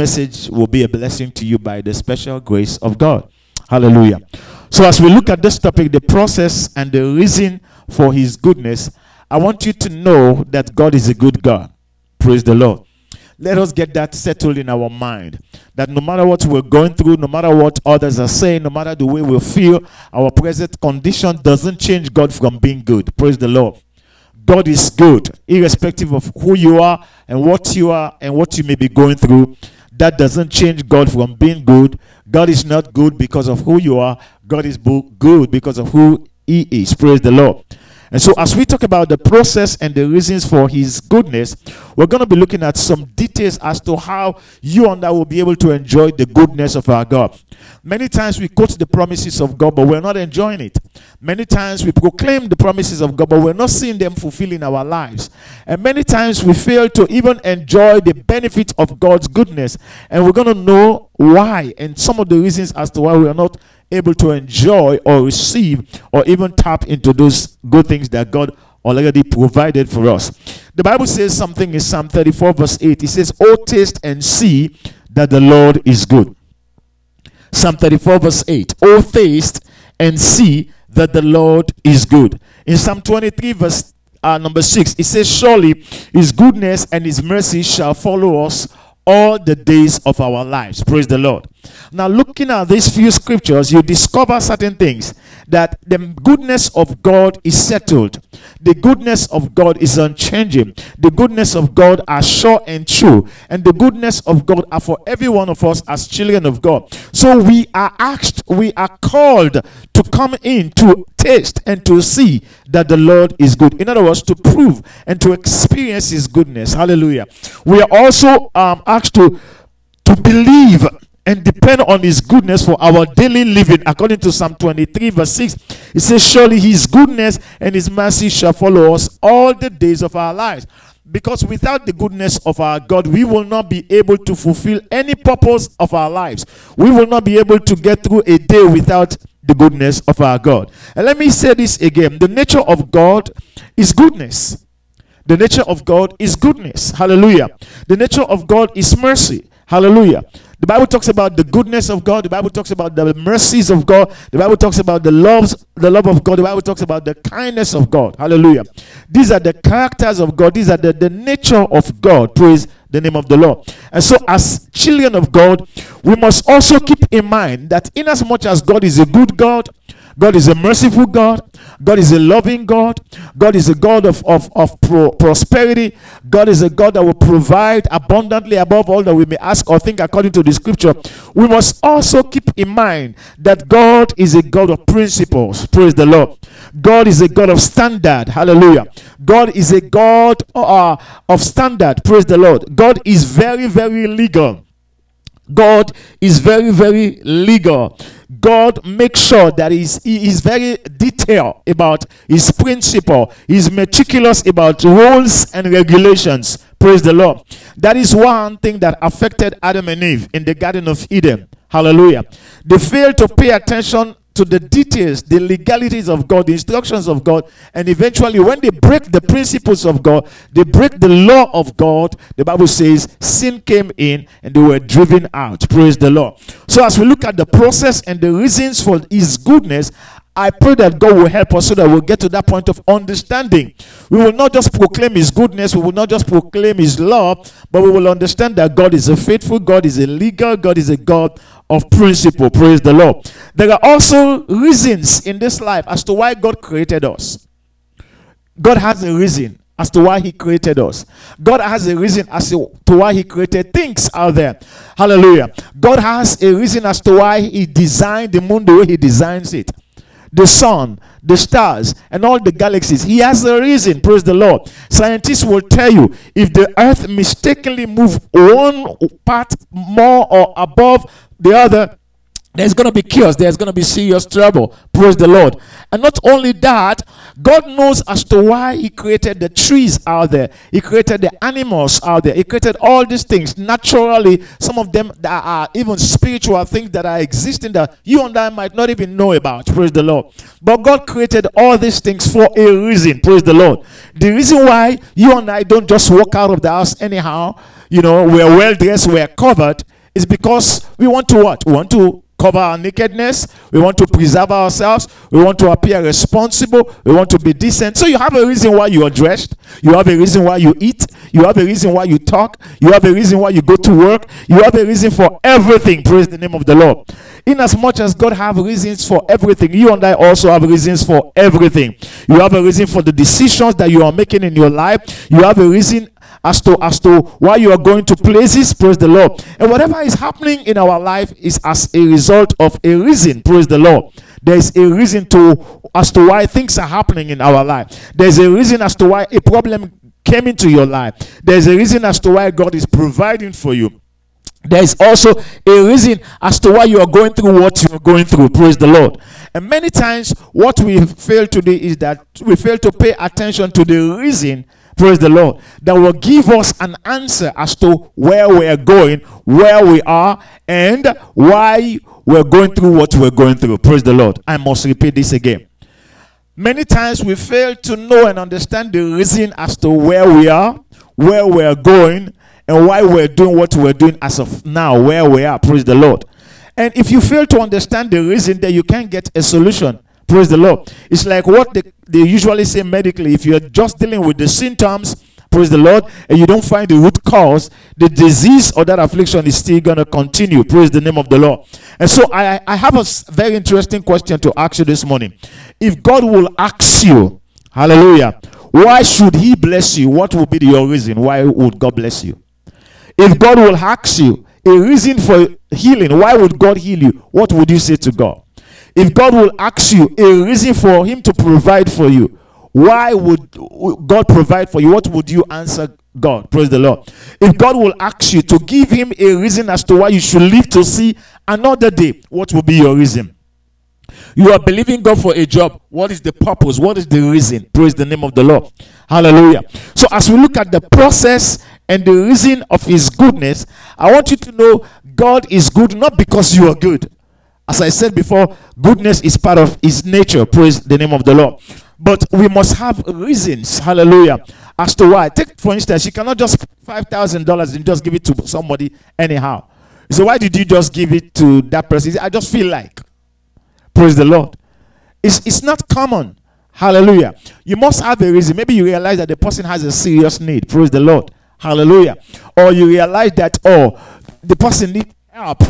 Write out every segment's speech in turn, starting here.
message will be a blessing to you by the special grace of God. Hallelujah. So, as we look at this topic, the process and the reason for His goodness, I want you to know that God is a good God. Praise the Lord. Let us get that settled in our mind. That no matter what we're going through, no matter what others are saying, no matter the way we feel, our present condition doesn't change God from being good. Praise the Lord. God is good, irrespective of who you are and what you are and what you may be going through. That doesn't change God from being good. God is not good because of who you are. God is good because of who He is. Praise the Lord. And so, as we talk about the process and the reasons for His goodness, we're going to be looking at some details as to how you and I will be able to enjoy the goodness of our God. Many times we quote the promises of God, but we're not enjoying it. Many times we proclaim the promises of God, but we're not seeing them fulfill in our lives. And many times we fail to even enjoy the benefit of God's goodness. And we're going to know why and some of the reasons as to why we are not able to enjoy or receive or even tap into those good things that God already provided for us. The Bible says something in Psalm 34, verse 8. It says, Oh, taste and see that the Lord is good. Psalm 34, verse 8. Oh, taste and see that the Lord is good. In Psalm 23, verse uh, number 6, it says, Surely his goodness and his mercy shall follow us all the days of our lives. Praise the Lord. Now, looking at these few scriptures, you discover certain things that the goodness of God is settled, the goodness of God is unchanging, the goodness of God are sure and true, and the goodness of God are for every one of us as children of God. So, we are asked, we are called to come in to taste and to see that the Lord is good. In other words, to prove and to experience His goodness. Hallelujah. We are also um, asked to to believe and depend on his goodness for our daily living according to psalm 23 verse 6 it says surely his goodness and his mercy shall follow us all the days of our lives because without the goodness of our god we will not be able to fulfill any purpose of our lives we will not be able to get through a day without the goodness of our god and let me say this again the nature of god is goodness the nature of god is goodness hallelujah the nature of god is mercy hallelujah the Bible talks about the goodness of God. The Bible talks about the mercies of God. The Bible talks about the loves, the love of God. The Bible talks about the kindness of God. Hallelujah. These are the characters of God. These are the, the nature of God. Praise the name of the Lord. And so, as children of God, we must also keep in mind that in as much as God is a good God, God is a merciful God. God is a loving God. God is a God of, of, of pro- prosperity. God is a God that will provide abundantly above all that we may ask or think according to the scripture. We must also keep in mind that God is a God of principles. Praise the Lord. God is a God of standard. Hallelujah. God is a God uh, of standard. Praise the Lord. God is very, very legal. God is very, very legal. God makes sure that he's, he is very detailed about his principle. He's meticulous about rules and regulations. Praise the Lord. That is one thing that affected Adam and Eve in the Garden of Eden. Hallelujah. They failed to pay attention to the details, the legalities of God, the instructions of God, and eventually, when they break the principles of God, they break the law of God. The Bible says sin came in and they were driven out. Praise the Lord. So, as we look at the process and the reasons for His goodness, I pray that God will help us so that we'll get to that point of understanding. We will not just proclaim His goodness, we will not just proclaim His love, but we will understand that God is a faithful God, is a legal God, is a God of principle. Praise the Lord. There are also reasons in this life as to why God created us. God has a reason as to why He created us. God has a reason as to why He created things out there. Hallelujah. God has a reason as to why He designed the moon the way He designs it the sun, the stars, and all the galaxies. He has a reason. Praise the Lord. Scientists will tell you if the earth mistakenly move one part more or above the other, there's going to be chaos. There's going to be serious trouble. Praise the Lord. And not only that, God knows as to why He created the trees out there. He created the animals out there. He created all these things naturally. Some of them that are even spiritual things that are existing that you and I might not even know about. Praise the Lord. But God created all these things for a reason. Praise the Lord. The reason why you and I don't just walk out of the house anyhow, you know, we're well dressed, we're covered It's because we want to what? We want to cover our nakedness. We want to preserve ourselves. We want to appear responsible. We want to be decent. So you have a reason why you are dressed. You have a reason why you eat. You have a reason why you talk. You have a reason why you go to work. You have a reason for everything. Praise the name of the Lord. In as much as God have reasons for everything, you and I also have reasons for everything. You have a reason for the decisions that you are making in your life. You have a reason as to as to why you are going to places praise the lord and whatever is happening in our life is as a result of a reason praise the lord there is a reason to as to why things are happening in our life there's a reason as to why a problem came into your life there's a reason as to why god is providing for you there is also a reason as to why you are going through what you are going through. Praise the Lord. And many times, what we fail to do is that we fail to pay attention to the reason praise the Lord, that will give us an answer as to where we're going, where we are, and why we're going through what we're going through. Praise the Lord. I must repeat this again. Many times we fail to know and understand the reason as to where we are, where we're going, and why we're doing what we're doing as of now, where we are. Praise the Lord. And if you fail to understand the reason, then you can't get a solution. Praise the Lord. It's like what they, they usually say medically. If you're just dealing with the symptoms, praise the Lord, and you don't find the root cause, the disease or that affliction is still going to continue. Praise the name of the Lord. And so I, I have a very interesting question to ask you this morning. If God will ask you, hallelujah, why should He bless you? What will be your reason? Why would God bless you? If God will ask you a reason for healing, why would God heal you? What would you say to God? If God will ask you a reason for Him to provide for you, why would God provide for you? What would you answer God? Praise the Lord. If God will ask you to give Him a reason as to why you should live to see another day, what will be your reason? You are believing God for a job. What is the purpose? What is the reason? Praise the name of the Lord. Hallelujah. So, as we look at the process and the reason of His goodness, I want you to know God is good not because you are good. As I said before, goodness is part of his nature. Praise the name of the Lord. But we must have reasons, hallelujah, as to why. Take, for instance, you cannot just $5,000 and just give it to somebody anyhow. So, why did you just give it to that person? I just feel like. Praise the Lord. It's, it's not common. Hallelujah. You must have a reason. Maybe you realize that the person has a serious need. Praise the Lord. Hallelujah. Or you realize that, oh, the person needs help.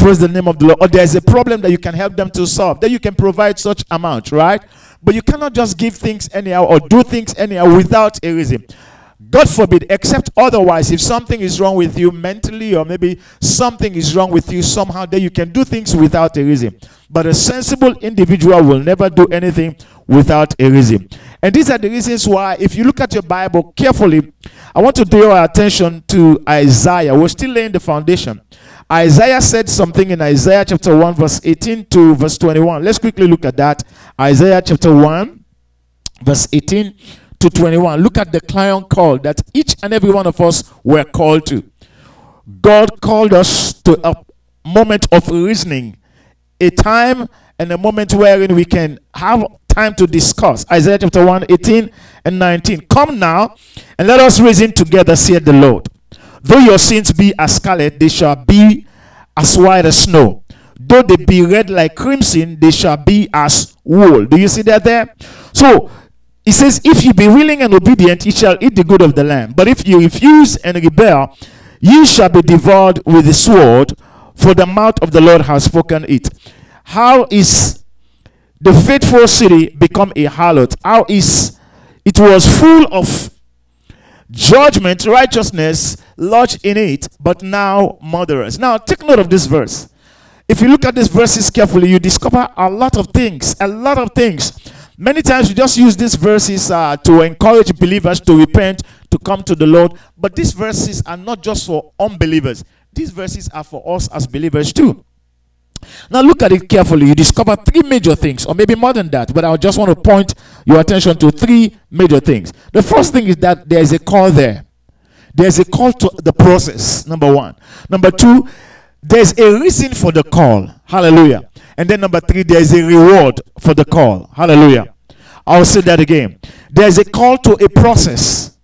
Praise the name of the Lord. Or there's a problem that you can help them to solve. Then you can provide such amount, right? But you cannot just give things anyhow or do things anyhow without a reason. God forbid, except otherwise, if something is wrong with you mentally, or maybe something is wrong with you somehow, then you can do things without a reason. But a sensible individual will never do anything without a reason. And these are the reasons why, if you look at your Bible carefully, I want to draw your attention to Isaiah. We're still laying the foundation. Isaiah said something in Isaiah chapter 1, verse 18 to verse 21. Let's quickly look at that. Isaiah chapter 1, verse 18 to 21. Look at the client call that each and every one of us were called to. God called us to a moment of reasoning, a time and a moment wherein we can have time to discuss. Isaiah chapter 1, 18 and 19. Come now and let us reason together, said the Lord. Though your sins be as scarlet, they shall be as white as snow. Though they be red like crimson, they shall be as wool. Do you see that there? So he says, If you be willing and obedient, ye shall eat the good of the land. But if you refuse and rebel, ye shall be devoured with the sword, for the mouth of the Lord has spoken it. How is the faithful city become a harlot? How is it was full of judgment, righteousness lodged in it, but now murderers. Now, take note of this verse. If you look at these verses carefully, you discover a lot of things. A lot of things. Many times we just use these verses uh, to encourage believers to repent, to come to the Lord. But these verses are not just for unbelievers, these verses are for us as believers too. Now look at it carefully. You discover three major things, or maybe more than that, but I just want to point your attention to three major things. The first thing is that there is a call there. There's a call to the process, number one. Number two, there's a reason for the call. Hallelujah. And then number three, there's a reward for the call. Hallelujah. I'll say that again. There's a call to a process.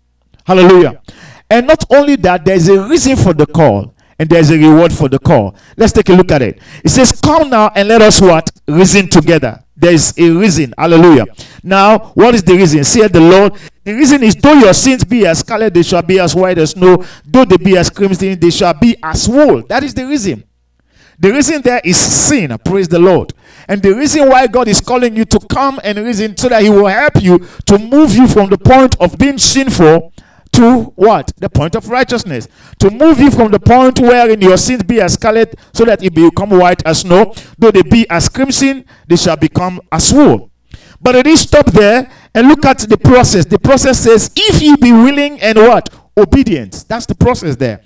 Hallelujah. And not only that, there's a reason for the call. and there's a reward for the call. Let's take a look at it. It says, Come now and let us what? Reason together. There is a reason. Hallelujah. Now, what is the reason? Say the Lord. The reason is though your sins be as scarlet, they shall be as white as snow. Though they be as crimson, they shall be as wool. That is the reason. The reason there is sin. Praise the Lord. And the reason why God is calling you to come and reason so that He will help you to move you from the point of being sinful to what? The point of righteousness. To move you from the point wherein your sins be as scarlet, so that it become white as snow. Though they be as crimson, they shall become as wool. But it is stop there and look at the process. The process says, if you be willing and what? Obedient. That's the process there.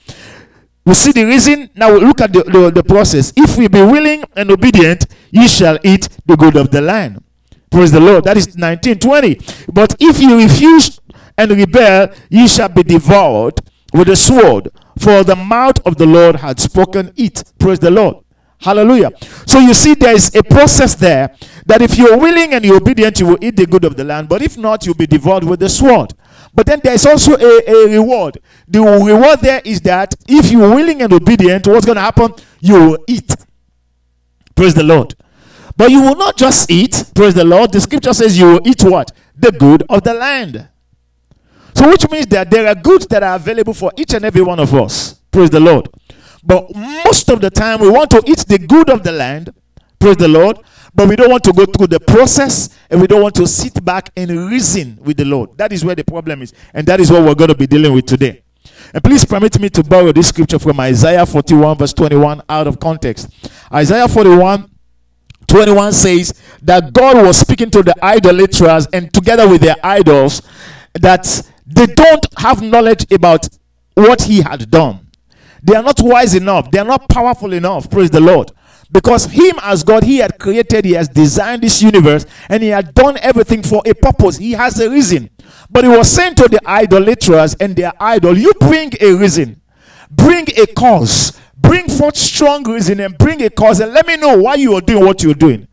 We see the reason. Now we look at the, the, the process. If we be willing and obedient, ye shall eat the good of the land. Praise the Lord. That is 1920. But if you refuse and rebel, ye shall be devoured with a sword. For the mouth of the Lord had spoken it. Praise the Lord. Hallelujah. So you see, there is a process there that if you're willing and you're obedient, you will eat the good of the land. But if not, you'll be devoured with the sword. But then there's also a, a reward. The reward there is that if you're willing and obedient, what's going to happen? You will eat. Praise the Lord. But you will not just eat, praise the Lord. The scripture says you will eat what? The good of the land. So, which means that there are goods that are available for each and every one of us. Praise the Lord. But most of the time, we want to eat the good of the land. Praise the Lord. But we don't want to go through the process and we don't want to sit back and reason with the Lord. That is where the problem is. And that is what we're going to be dealing with today. And please permit me to borrow this scripture from Isaiah 41, verse 21, out of context. Isaiah 41, 21 says that God was speaking to the idolaters and together with their idols that they don't have knowledge about what he had done. They are not wise enough. They are not powerful enough. Praise the Lord. Because him as God, he had created, he has designed this universe, and he had done everything for a purpose. He has a reason. But he was saying to the idolaters and their idol, You bring a reason, bring a cause, bring forth strong reason, and bring a cause, and let me know why you are doing what you're doing.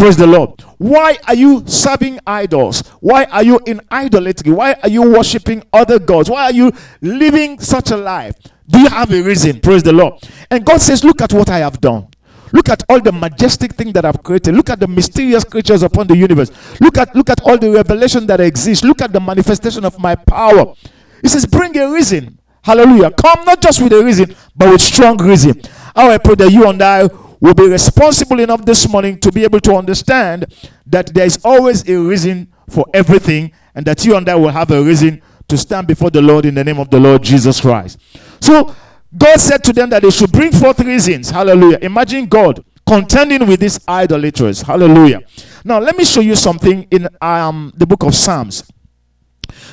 Praise the Lord. Why are you serving idols? Why are you in idolatry? Why are you worshiping other gods? Why are you living such a life? Do you have a reason? Praise the Lord. And God says, Look at what I have done. Look at all the majestic things that I've created. Look at the mysterious creatures upon the universe. Look at look at all the revelation that exists. Look at the manifestation of my power. He says, Bring a reason. Hallelujah. Come not just with a reason, but with strong reason. How I pray that you and I will be responsible enough this morning to be able to understand that there is always a reason for everything, and that you and I will have a reason to stand before the Lord in the name of the Lord Jesus Christ. So, God said to them that they should bring forth reasons. Hallelujah. Imagine God contending with these idolaters. Hallelujah. Now, let me show you something in um, the book of Psalms.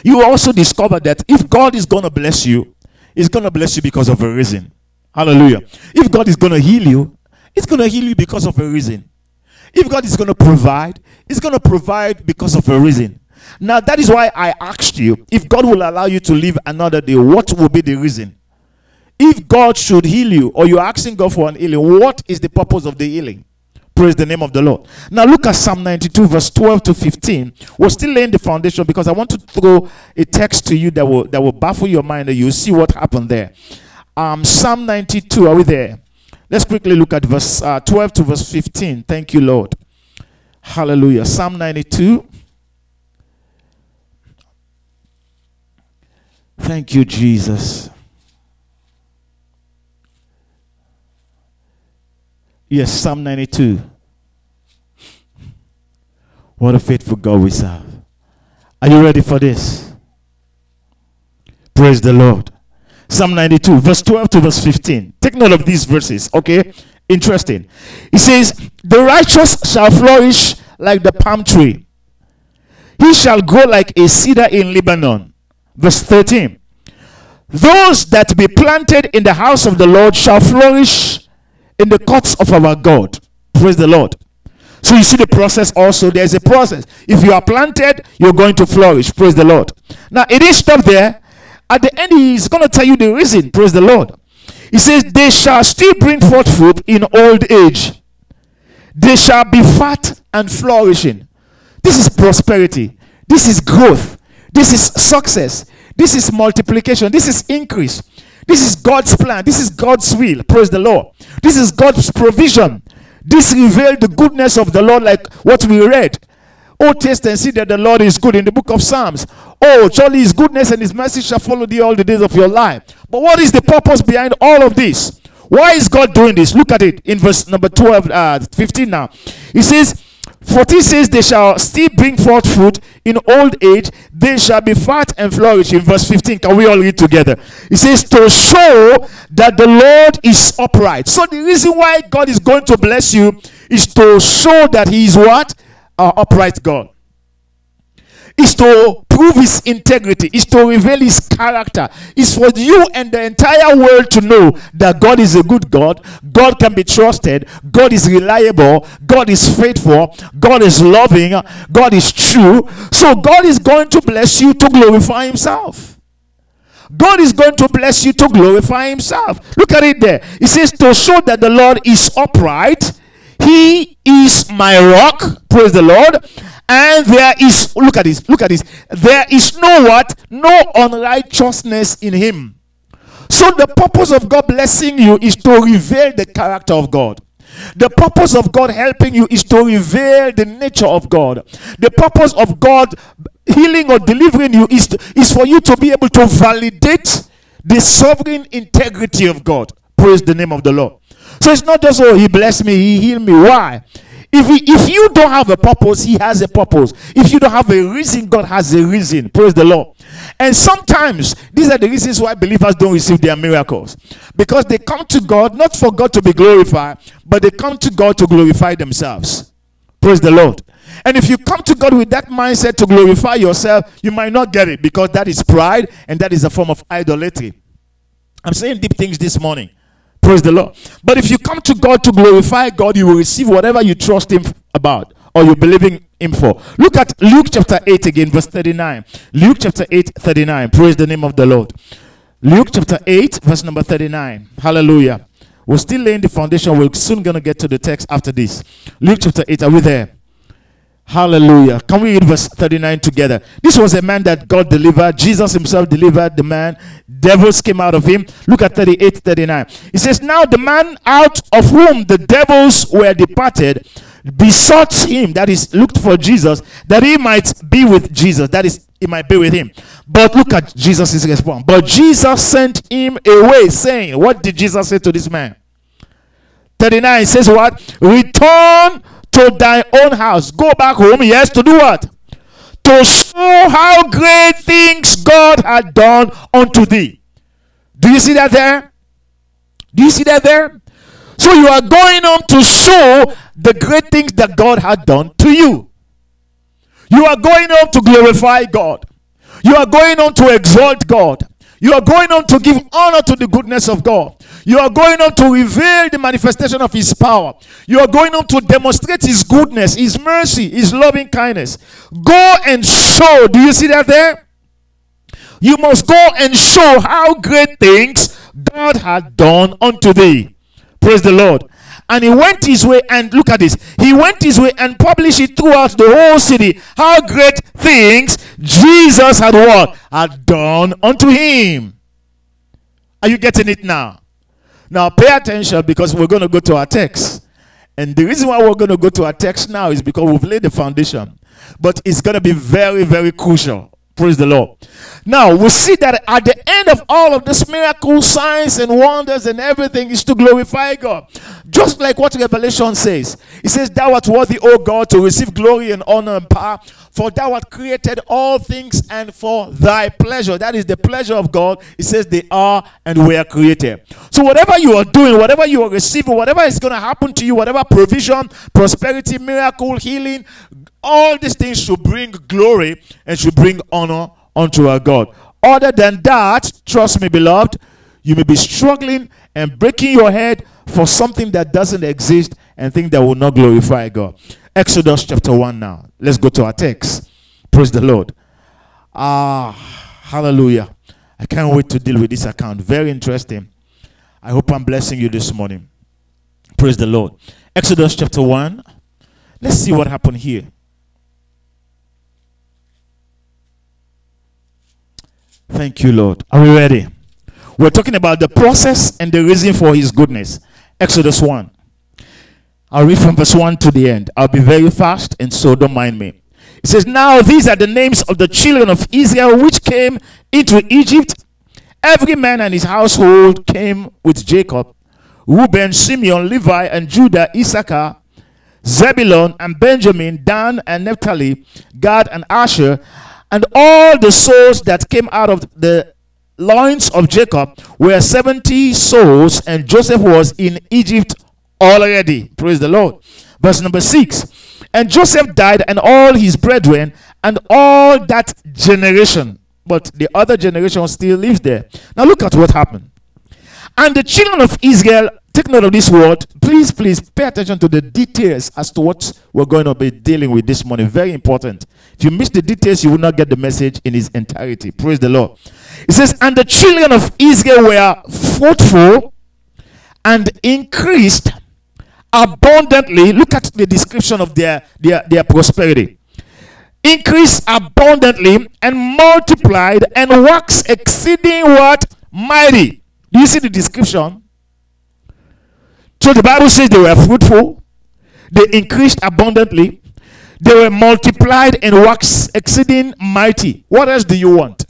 You also discover that if God is going to bless you, He's going to bless you because of a reason. Hallelujah. If God is going to heal you, He's going to heal you because of a reason. If God is going to provide, He's going to provide because of a reason. Now, that is why I asked you if God will allow you to live another day, what will be the reason? If God should heal you, or you're asking God for an healing, what is the purpose of the healing? Praise the name of the Lord. Now look at Psalm 92, verse 12 to 15. We're still laying the foundation because I want to throw a text to you that will that will baffle your mind and you'll see what happened there. Um, Psalm 92, are we there? Let's quickly look at verse uh, 12 to verse 15. Thank you, Lord. Hallelujah. Psalm 92. Thank you, Jesus. Yes, Psalm 92. What a faithful God we serve. Are you ready for this? Praise the Lord. Psalm 92, verse 12 to verse 15. Take note of these verses, okay? Interesting. He says, The righteous shall flourish like the palm tree, he shall grow like a cedar in Lebanon. Verse 13. Those that be planted in the house of the Lord shall flourish in the courts of our God. Praise the Lord. So you see the process also. There's a process. If you are planted, you're going to flourish. Praise the Lord. Now it is stop there. At the end, he's going to tell you the reason. Praise the Lord. He says, They shall still bring forth fruit in old age. They shall be fat and flourishing. This is prosperity. This is growth. This is success. This is multiplication. This is increase. This is God's plan. This is God's will. Praise the Lord. This is God's provision. This revealed the goodness of the Lord, like what we read. Oh, taste and see that the Lord is good in the book of Psalms. Oh, surely his goodness and his mercy shall follow thee all the days of your life. But what is the purpose behind all of this? Why is God doing this? Look at it in verse number 12, uh, 15 now. He says, 14 says, They shall still bring forth fruit in old age, they shall be fat and flourish. In verse 15, can we all read together? He says, To show that the Lord is upright. So the reason why God is going to bless you is to show that He is what? Our upright God is to prove his integrity, is to reveal his character, is for you and the entire world to know that God is a good God, God can be trusted, God is reliable, God is faithful, God is loving, God is true. So God is going to bless you to glorify himself. God is going to bless you to glorify himself. Look at it there. It says to show that the Lord is upright. He is my rock. Praise the Lord. And there is look at this look at this. There is no what? No unrighteousness in him. So the purpose of god blessing you is to reveal the character of god. The purpose of god helping you is to reveal the nature of god. The purpose of god healing or delivering you is, to, is for you to be able to validate the sovereign integrity of god. Praise the name of the lord so it's not just oh he blessed me he healed me why if, he, if you don't have a purpose, He has a purpose. If you don't have a reason, God has a reason. Praise the Lord. And sometimes these are the reasons why believers don't receive their miracles. Because they come to God not for God to be glorified, but they come to God to glorify themselves. Praise the Lord. And if you come to God with that mindset to glorify yourself, you might not get it because that is pride and that is a form of idolatry. I'm saying deep things this morning. Praise the Lord. But if you come to God to glorify God, you will receive whatever you trust Him about or you believe in Him for. Look at Luke chapter 8 again, verse 39. Luke chapter 8, 39. Praise the name of the Lord. Luke chapter 8, verse number 39. Hallelujah. We're still laying the foundation. We're soon going to get to the text after this. Luke chapter 8. Are we there? Hallelujah. Can we read verse 39 together? This was a man that God delivered. Jesus himself delivered the man. Devils came out of him. Look at 38, 39. He says, Now the man out of whom the devils were departed besought him, that is, looked for Jesus, that he might be with Jesus. That is, he might be with him. But look at Jesus' response. But Jesus sent him away, saying, What did Jesus say to this man? 39 says, What? Return to thy own house. Go back home, yes, to do what? To show how great things God had done unto thee. Do you see that there? Do you see that there? So you are going on to show the great things that God had done to you. You are going on to glorify God. You are going on to exalt God. You are going on to give honor to the goodness of God. You are going on to reveal the manifestation of His power. You are going on to demonstrate His goodness, His mercy, His loving kindness. Go and show. Do you see that there? You must go and show how great things God had done unto thee. Praise the Lord. And he went his way and look at this. He went his way and published it throughout the whole city. How great things Jesus had what? Had done unto him. Are you getting it now? Now pay attention because we're going to go to our text. And the reason why we're going to go to our text now is because we've laid the foundation. But it's going to be very, very crucial. Praise the Lord. Now we see that at the end of all of this miracle, signs, and wonders and everything is to glorify God. Just like what Revelation says. It says, Thou art worthy, O God, to receive glory and honor and power, for thou art created all things and for thy pleasure. That is the pleasure of God. It says they are and were created. So whatever you are doing, whatever you are receiving, whatever is going to happen to you, whatever provision, prosperity, miracle, healing, all these things should bring glory and should bring honor unto our God. Other than that, trust me, beloved, you may be struggling and breaking your head for something that doesn't exist and think that will not glorify God. Exodus chapter 1 now. Let's go to our text. Praise the Lord. Ah, hallelujah. I can't wait to deal with this account. Very interesting. I hope I'm blessing you this morning. Praise the Lord. Exodus chapter 1. Let's see what happened here. Thank you, Lord. Are we ready? We're talking about the process and the reason for his goodness. Exodus 1. I'll read from verse 1 to the end. I'll be very fast, and so don't mind me. It says, Now these are the names of the children of Israel which came into Egypt. Every man and his household came with Jacob Reuben, Simeon, Levi, and Judah, Issachar, Zebulun, and Benjamin, Dan and Naphtali, Gad and Asher, and all the souls that came out of the loins of Jacob were 70 souls, and Joseph was in Egypt already. Praise the Lord. Verse number 6. And Joseph died, and all his brethren, and all that generation. But the other generation still lives there. Now look at what happened. And the children of Israel, take note of this word. Please, please pay attention to the details as to what we're going to be dealing with this morning. Very important. If you miss the details, you will not get the message in its entirety. Praise the Lord. It says, And the children of Israel were fruitful and increased abundantly. Look at the description of their, their, their prosperity. Increase abundantly and multiplied and works exceeding what? Mighty. Do you see the description? So the Bible says they were fruitful, they increased abundantly, they were multiplied and works exceeding mighty. What else do you want?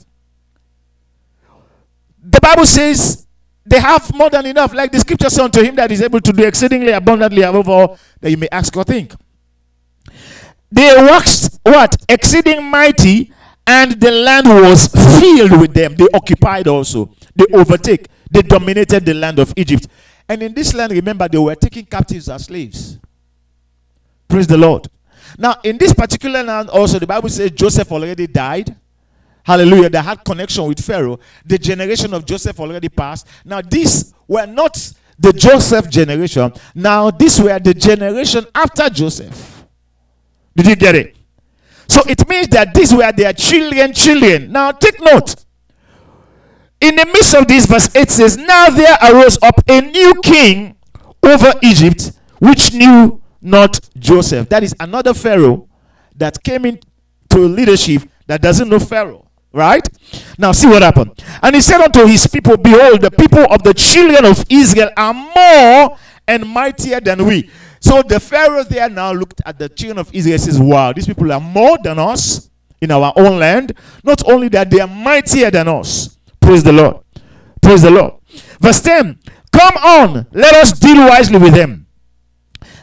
The Bible says they have more than enough. Like the scripture says unto him that is able to do exceedingly abundantly above all that you may ask or think. They waxed what? Exceeding mighty, and the land was filled with them. They occupied also. They overtake. They dominated the land of Egypt. And in this land, remember, they were taking captives as slaves. Praise the Lord. Now, in this particular land, also, the Bible says Joseph already died. Hallelujah. They had connection with Pharaoh. The generation of Joseph already passed. Now, these were not the Joseph generation. Now, these were the generation after Joseph. Did you get it? So it means that these were their children, children. Now, take note. In the midst of this, verse 8 says, Now there arose up a new king over Egypt, which knew not Joseph. That is another Pharaoh that came into leadership that doesn't know Pharaoh. Right? Now, see what happened. And he said unto his people, Behold, the people of the children of Israel are more and mightier than we. So the Pharaoh there now looked at the children of Israel and says, Wow, these people are more than us in our own land. Not only that, they are mightier than us. Praise the Lord. Praise the Lord. Verse 10 Come on, let us deal wisely with them,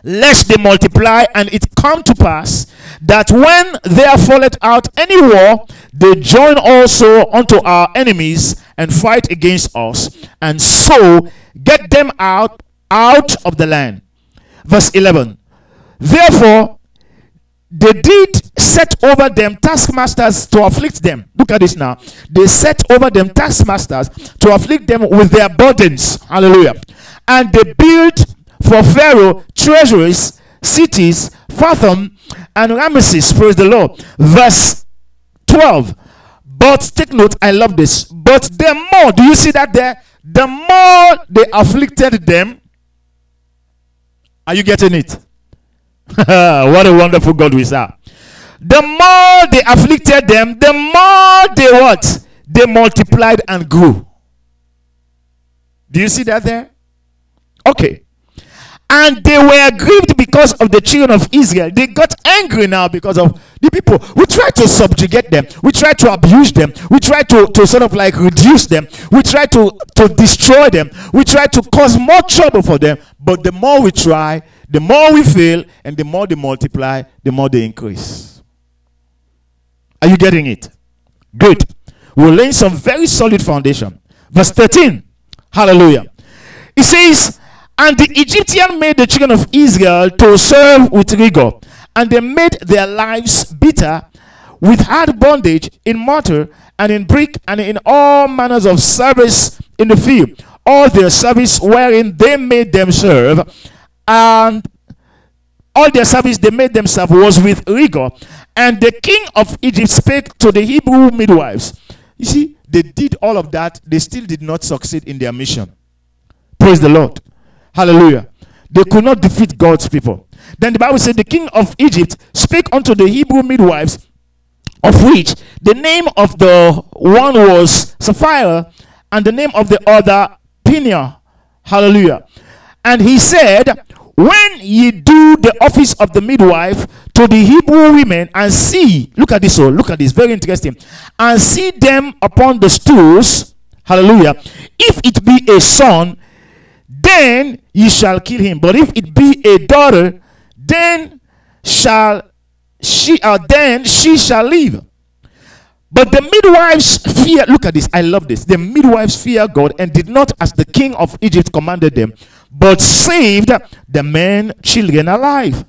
lest they multiply, and it come to pass that when they there falleth out any war, they join also unto our enemies and fight against us, and so get them out out of the land. Verse 11. Therefore, they did set over them taskmasters to afflict them. Look at this now. They set over them taskmasters to afflict them with their burdens. Hallelujah. And they built for Pharaoh treasuries, cities, Pithom, and Ramesses. Praise the Lord. Verse 12. But take note, I love this. But the more, do you see that there? The more they afflicted them. Are you getting it? what a wonderful God we serve. The more they afflicted them, the more they what? They multiplied and grew. Do you see that there? Okay. And they were grieved because of the children of Israel. They got angry now because of the people. We try to subjugate them. We try to abuse them. We try to, to sort of like reduce them. We try to, to destroy them. We try to cause more trouble for them. But the more we try, the more we fail, and the more they multiply, the more they increase. Are you getting it? Good. We're laying some very solid foundation. Verse 13. Hallelujah. It says, And the Egyptian made the children of Israel to serve with rigor, and they made their lives bitter with hard bondage in mortar and in brick and in all manners of service in the field. All their service wherein they made them serve and all their service they made themselves was with rigor. And the king of Egypt spake to the Hebrew midwives. You see, they did all of that, they still did not succeed in their mission. Praise the Lord. Hallelujah. They could not defeat God's people. Then the Bible said, The king of Egypt spake unto the Hebrew midwives, of which the name of the one was Shiphrah, and the name of the other Peniel. Hallelujah. And he said, When ye do the office of the midwife to the Hebrew women and see, look at this, oh, look at this, very interesting, and see them upon the stools, hallelujah. If it be a son, then ye shall kill him. But if it be a daughter, then shall she, uh, then she shall live. But the midwives fear, look at this, I love this. The midwives fear God and did not, as the king of Egypt commanded them, but saved the men, children alive.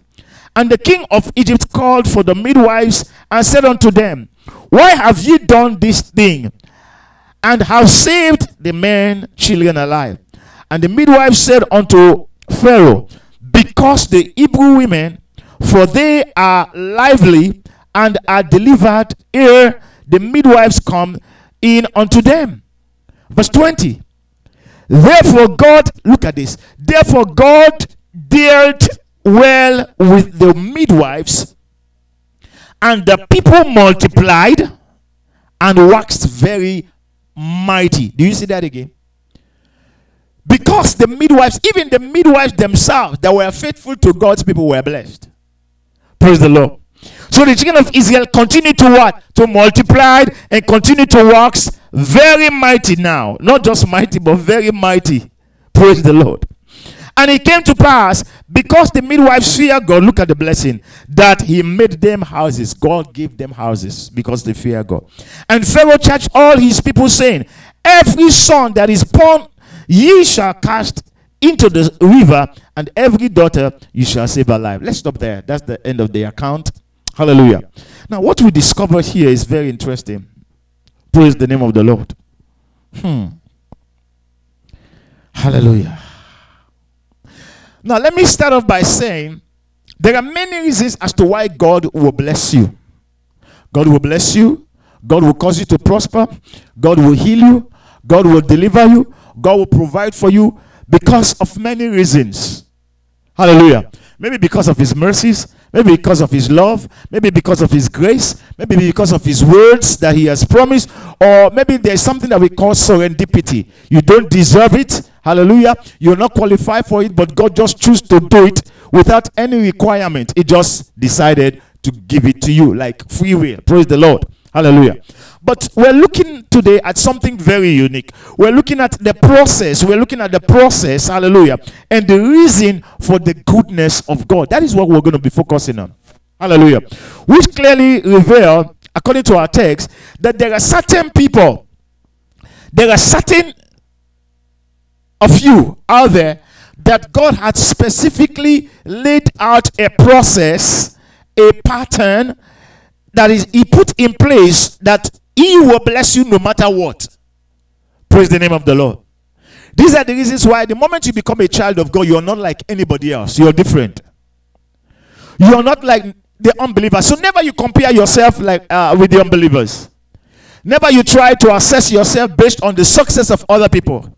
And the king of Egypt called for the midwives and said unto them, Why have ye done this thing? And have saved the men, children alive. And the midwives said unto Pharaoh, Because the Hebrew women, for they are lively and are delivered ere the midwives come in unto them. Verse 20. Therefore, God, look at this. Therefore, God dealt well with the midwives, and the people multiplied and waxed very mighty. Do you see that again? Because the midwives, even the midwives themselves that were faithful to God's people, were blessed. Praise the Lord. So the children of Israel continued to what? To multiply and continue to wax very mighty now. Not just mighty, but very mighty. Praise the Lord. And it came to pass because the midwives fear God. Look at the blessing that He made them houses. God gave them houses because they fear God. And Pharaoh charged all his people, saying, Every son that is born, ye shall cast into the river, and every daughter you shall save alive. Let's stop there. That's the end of the account. Hallelujah. Now, what we discover here is very interesting. Praise the name of the Lord. Hmm. Hallelujah. Now, let me start off by saying there are many reasons as to why God will bless you. God will bless you. God will cause you to prosper. God will heal you. God will deliver you. God will provide for you because of many reasons. Hallelujah. Maybe because of His mercies. Maybe because of his love, maybe because of his grace, maybe because of his words that he has promised, or maybe there's something that we call serendipity. You don't deserve it. Hallelujah. You're not qualified for it, but God just chose to do it without any requirement. He just decided to give it to you like free will. Praise the Lord. Hallelujah. But we're looking today at something very unique. We're looking at the process. We're looking at the process, hallelujah, and the reason for the goodness of God. That is what we're going to be focusing on. Hallelujah. Which clearly reveal, according to our text, that there are certain people, there are certain of you out there that God had specifically laid out a process, a pattern that is He put in place that he will bless you no matter what. Praise the name of the Lord. These are the reasons why the moment you become a child of God, you're not like anybody else. You're different. You're not like the unbelievers. So never you compare yourself like uh, with the unbelievers. Never you try to assess yourself based on the success of other people.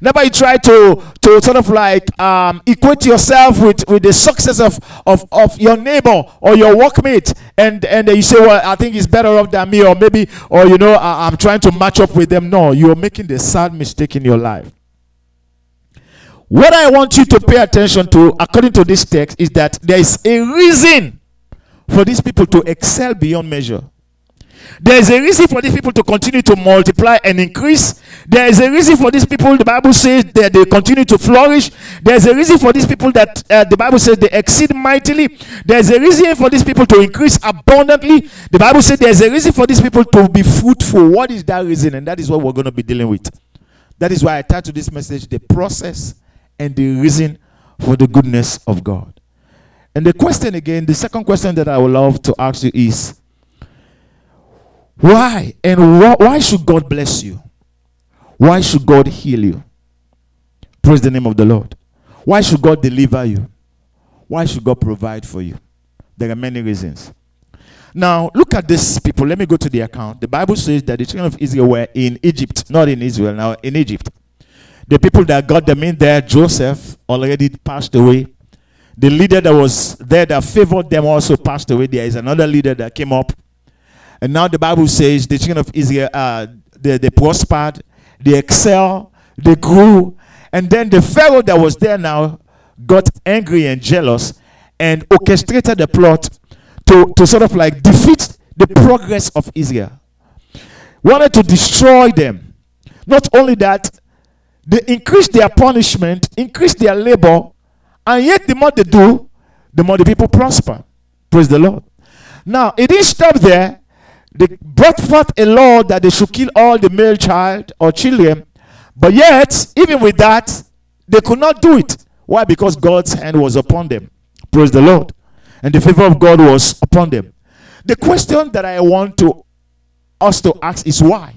Never you try to to sort of like um, equate yourself with with the success of, of of your neighbor or your workmate, and and you say, well, I think he's better off than me, or maybe, or you know, I, I'm trying to match up with them. No, you're making the sad mistake in your life. What I want you to pay attention to, according to this text, is that there is a reason for these people to excel beyond measure. There is a reason for these people to continue to multiply and increase. There is a reason for these people, the Bible says, that they continue to flourish. There is a reason for these people that uh, the Bible says they exceed mightily. There is a reason for these people to increase abundantly. The Bible says there is a reason for these people to be fruitful. What is that reason? And that is what we're going to be dealing with. That is why I titled this message, The Process and the Reason for the Goodness of God. And the question again, the second question that I would love to ask you is why? And wh- why should God bless you? Why should God heal you? Praise the name of the Lord. Why should God deliver you? Why should God provide for you? There are many reasons. Now, look at these people. Let me go to the account. The Bible says that the children of Israel were in Egypt, not in Israel, now in Egypt. The people that got them in there, Joseph, already passed away. The leader that was there that favored them also passed away. There is another leader that came up and now the Bible says the children of Israel, uh, they, they prospered they excel, they grew, and then the Pharaoh that was there now got angry and jealous and orchestrated the plot to, to sort of like defeat the progress of Israel. Wanted to destroy them. Not only that, they increased their punishment, increased their labor, and yet the more they do, the more the people prosper. Praise the Lord. Now, it didn't stop there. They brought forth a law that they should kill all the male child or children. But yet, even with that, they could not do it. Why? Because God's hand was upon them. Praise the Lord. And the favor of God was upon them. The question that I want to us to ask is why?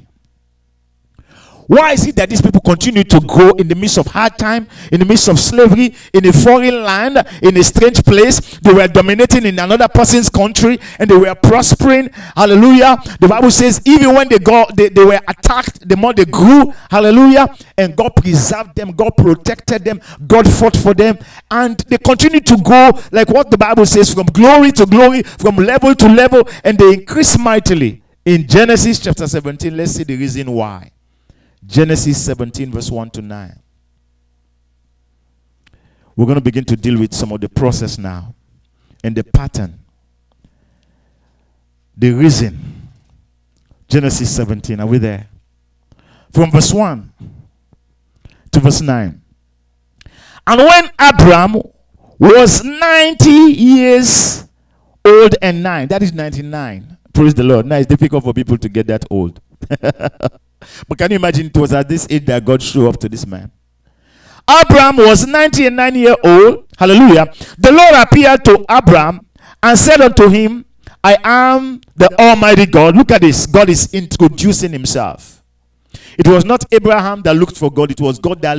Why is it that these people continue to grow in the midst of hard time, in the midst of slavery, in a foreign land, in a strange place? They were dominating in another person's country and they were prospering. Hallelujah. The Bible says, even when they got they, they were attacked, the more they grew. Hallelujah. And God preserved them, God protected them, God fought for them, and they continue to go like what the Bible says from glory to glory, from level to level, and they increase mightily. In Genesis chapter 17, let's see the reason why. Genesis 17, verse 1 to 9. We're going to begin to deal with some of the process now and the pattern, the reason. Genesis 17, are we there? From verse 1 to verse 9. And when Abram was 90 years old and 9, that is 99. Praise the Lord. Now it's difficult for people to get that old. But can you imagine it was at this age that God showed up to this man? Abraham was 99 years old. Hallelujah. The Lord appeared to Abraham and said unto him, I am the Almighty God. Look at this. God is introducing himself. It was not Abraham that looked for God, it was God that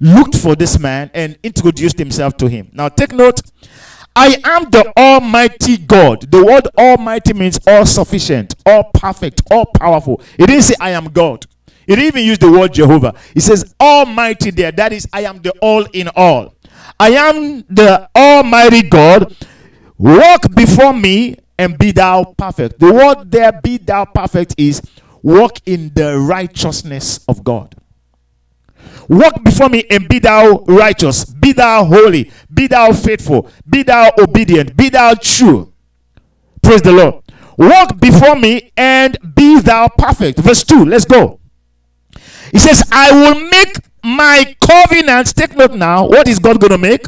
looked for this man and introduced himself to him. Now, take note I am the Almighty God. The word Almighty means all sufficient, all perfect, all powerful. It didn't say I am God. It even use the word Jehovah. It says Almighty there. That is, I am the all in all. I am the Almighty God. Walk before me and be thou perfect. The word there, be thou perfect, is walk in the righteousness of God. Walk before me and be thou righteous, be thou holy, be thou faithful, be thou obedient, be thou true. Praise the Lord. Walk before me and be thou perfect. Verse 2, let's go. He says, I will make my covenant. Take note now. What is God going to make?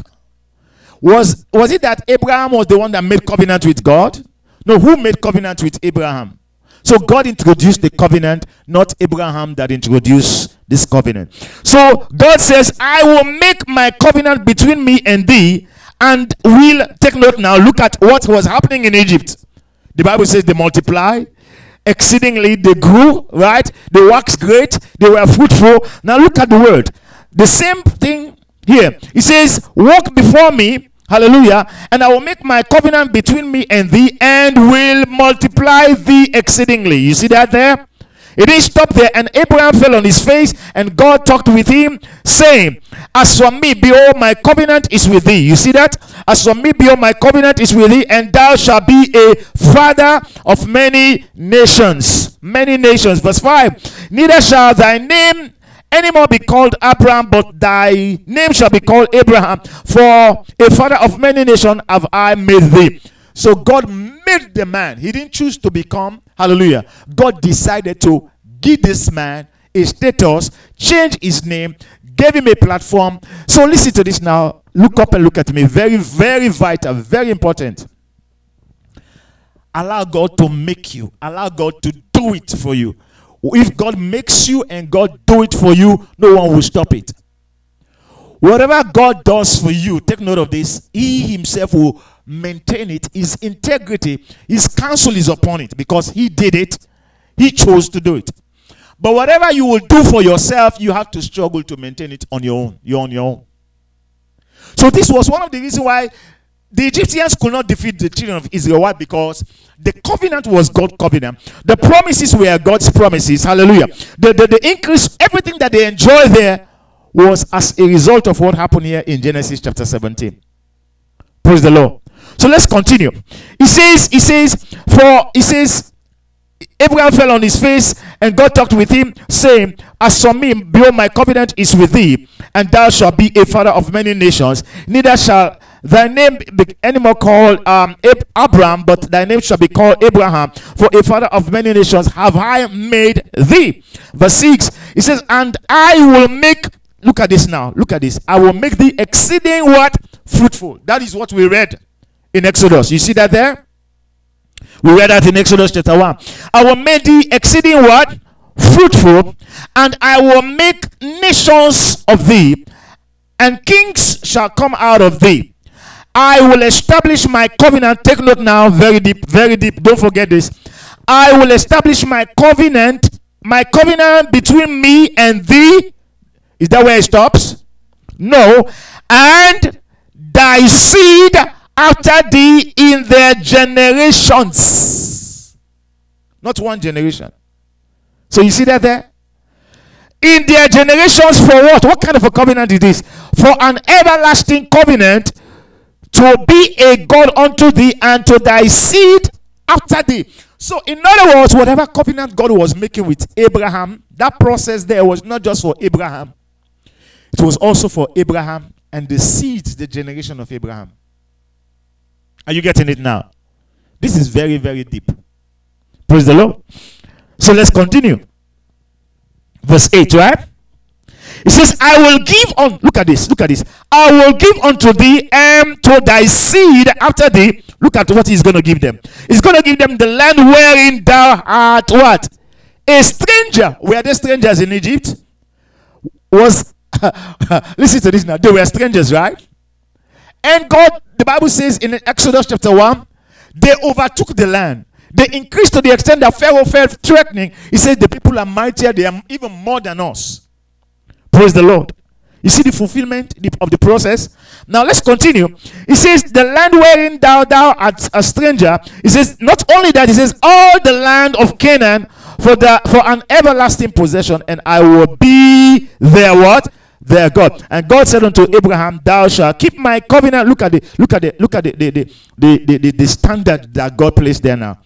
Was, was it that Abraham was the one that made covenant with God? No, who made covenant with Abraham? So God introduced the covenant, not Abraham that introduced this covenant. So God says, I will make my covenant between me and thee, and we'll take note now. Look at what was happening in Egypt. The Bible says they multiply exceedingly, they grew, right? They waxed great, they were fruitful. Now look at the word. The same thing here. It says, Walk before me Hallelujah. And I will make my covenant between me and thee and will multiply thee exceedingly. You see that there? It didn't stop there. And Abraham fell on his face, and God talked with him, saying, As for me, behold, my covenant is with thee. You see that? As for me, behold, my covenant is with thee, and thou shalt be a father of many nations. Many nations. Verse 5 Neither shall thy name anymore be called Abraham, but thy name shall be called Abraham. For a father of many nations have I made thee. So God made the man. He didn't choose to become. Hallelujah. God decided to give this man a status, change his name, gave him a platform. So listen to this now. Look up and look at me. Very, very vital, very important. Allow God to make you, allow God to do it for you. If God makes you and God do it for you, no one will stop it. Whatever God does for you, take note of this, He Himself will maintain it. His integrity, His counsel is upon it because He did it. He chose to do it. But whatever you will do for yourself, you have to struggle to maintain it on your own. You're on your own. So this was one of the reasons why the Egyptians could not defeat the children of Israel. Why? Because the covenant was God's covenant. The promises were God's promises. Hallelujah. The, the, the increase, everything that they enjoyed there was as a result of what happened here in Genesis chapter 17. Praise the Lord. So let's continue. He says, he says, for he says, Abraham fell on his face And God talked with him, saying, As for me, behold, my covenant is with thee, and thou shalt be a father of many nations. Neither shall thy name be anymore called um, Ab- Abram, but thy name shall be called Abraham. For a father of many nations have I made thee. Verse 6, he says, And I will make, look at this now, look at this. I will make thee exceeding what? Fruitful. That is what we read in Exodus. You see that there? We read that in Exodus chapter 1. I will make thee exceeding what? Fruitful, and I will make nations of thee, and kings shall come out of thee. I will establish my covenant. Take note now, very deep, very deep. Don't forget this. I will establish my covenant, my covenant between me and thee. Is that where it stops? No. And thy seed after thee in their generations. Not one generation. So you see that there? In their generations for what? What kind of a covenant is this? For an everlasting covenant to be a God unto thee and to thy seed after thee. So, in other words, whatever covenant God was making with Abraham, that process there was not just for Abraham, it was also for Abraham and the seed, the generation of Abraham. Are you getting it now? This is very, very deep. Praise the Lord. So let's continue. Verse 8, right? It says, I will give on, look at this, look at this. I will give unto thee and to thy seed after thee. Look at what he's going to give them. He's going to give them the land wherein thou art what? A stranger. Were they strangers in Egypt? Was, listen to this now. They were strangers, right? And God, the Bible says in Exodus chapter 1, they overtook the land. They increased to the extent that Pharaoh felt threatening. He said, The people are mightier, they are even more than us. Praise the Lord. You see the fulfillment of the process. Now let's continue. He says, The land wherein thou thou art a stranger. He says, not only that, he says, all the land of Canaan for the for an everlasting possession, and I will be their what? their God. And God said unto Abraham, Thou shalt keep my covenant. Look at the look at the look at the the, the, the, the, the standard that God placed there now.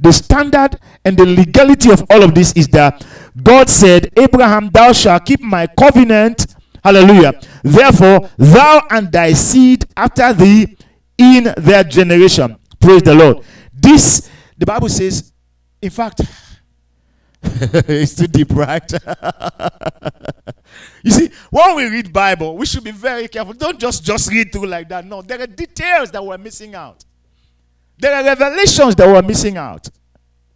The standard and the legality of all of this is that God said, Abraham, thou shalt keep my covenant. Hallelujah. Therefore, thou and thy seed after thee in their generation. Praise the Lord. This, the Bible says, in fact, it's too deep, right? you see, when we read Bible, we should be very careful. Don't just just read through like that. No, there are details that we're missing out. There are revelations that we're missing out.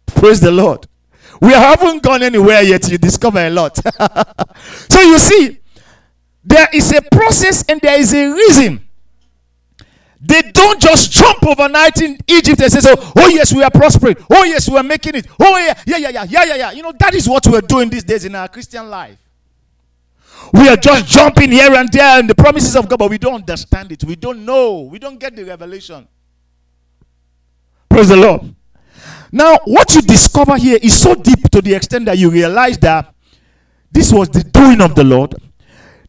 Praise the Lord. We haven't gone anywhere yet. You discover a lot. so you see, there is a process and there is a reason they don't just jump overnight in Egypt and say, so, oh yes, we are prospering. Oh yes, we are making it. Oh yeah, yeah, yeah, yeah, yeah, yeah, yeah. You know, that is what we're doing these days in our Christian life. We are just jumping here and there in the promises of God, but we don't understand it. We don't know. We don't get the revelation. Praise the Lord. Now, what you discover here is so deep to the extent that you realize that this was the doing of the Lord.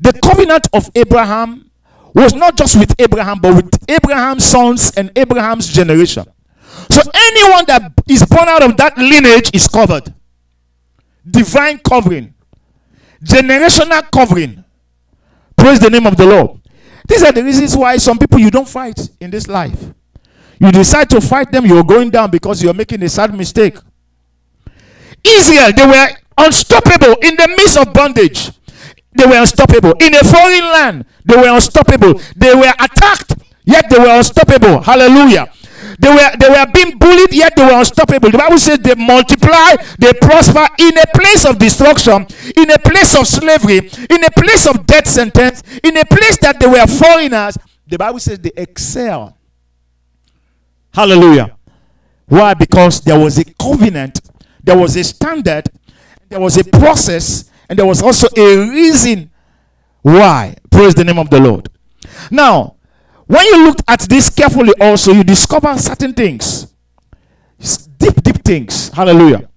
The covenant of Abraham was not just with Abraham, but with Abraham's sons and Abraham's generation. So anyone that is born out of that lineage is covered. Divine covering, generational covering. Praise the name of the Lord. These are the reasons why some people you don't fight in this life. You decide to fight them, you're going down because you're making a sad mistake. Israel, they were unstoppable in the midst of bondage. They were unstoppable. In a foreign land, they were unstoppable. They were attacked, yet they were unstoppable. Hallelujah. They were they were being bullied, yet they were unstoppable. The Bible says they multiply, they prosper in a place of destruction, in a place of slavery, in a place of death sentence, in a place that they were foreigners. The Bible says they excel. Hallelujah. Why? Because there was a covenant, there was a standard, there was a process and there was also a reason why. Praise the name of the Lord. Now, when you look at this carefully, also, you discover certain things. Deep, deep things. Hallelujah.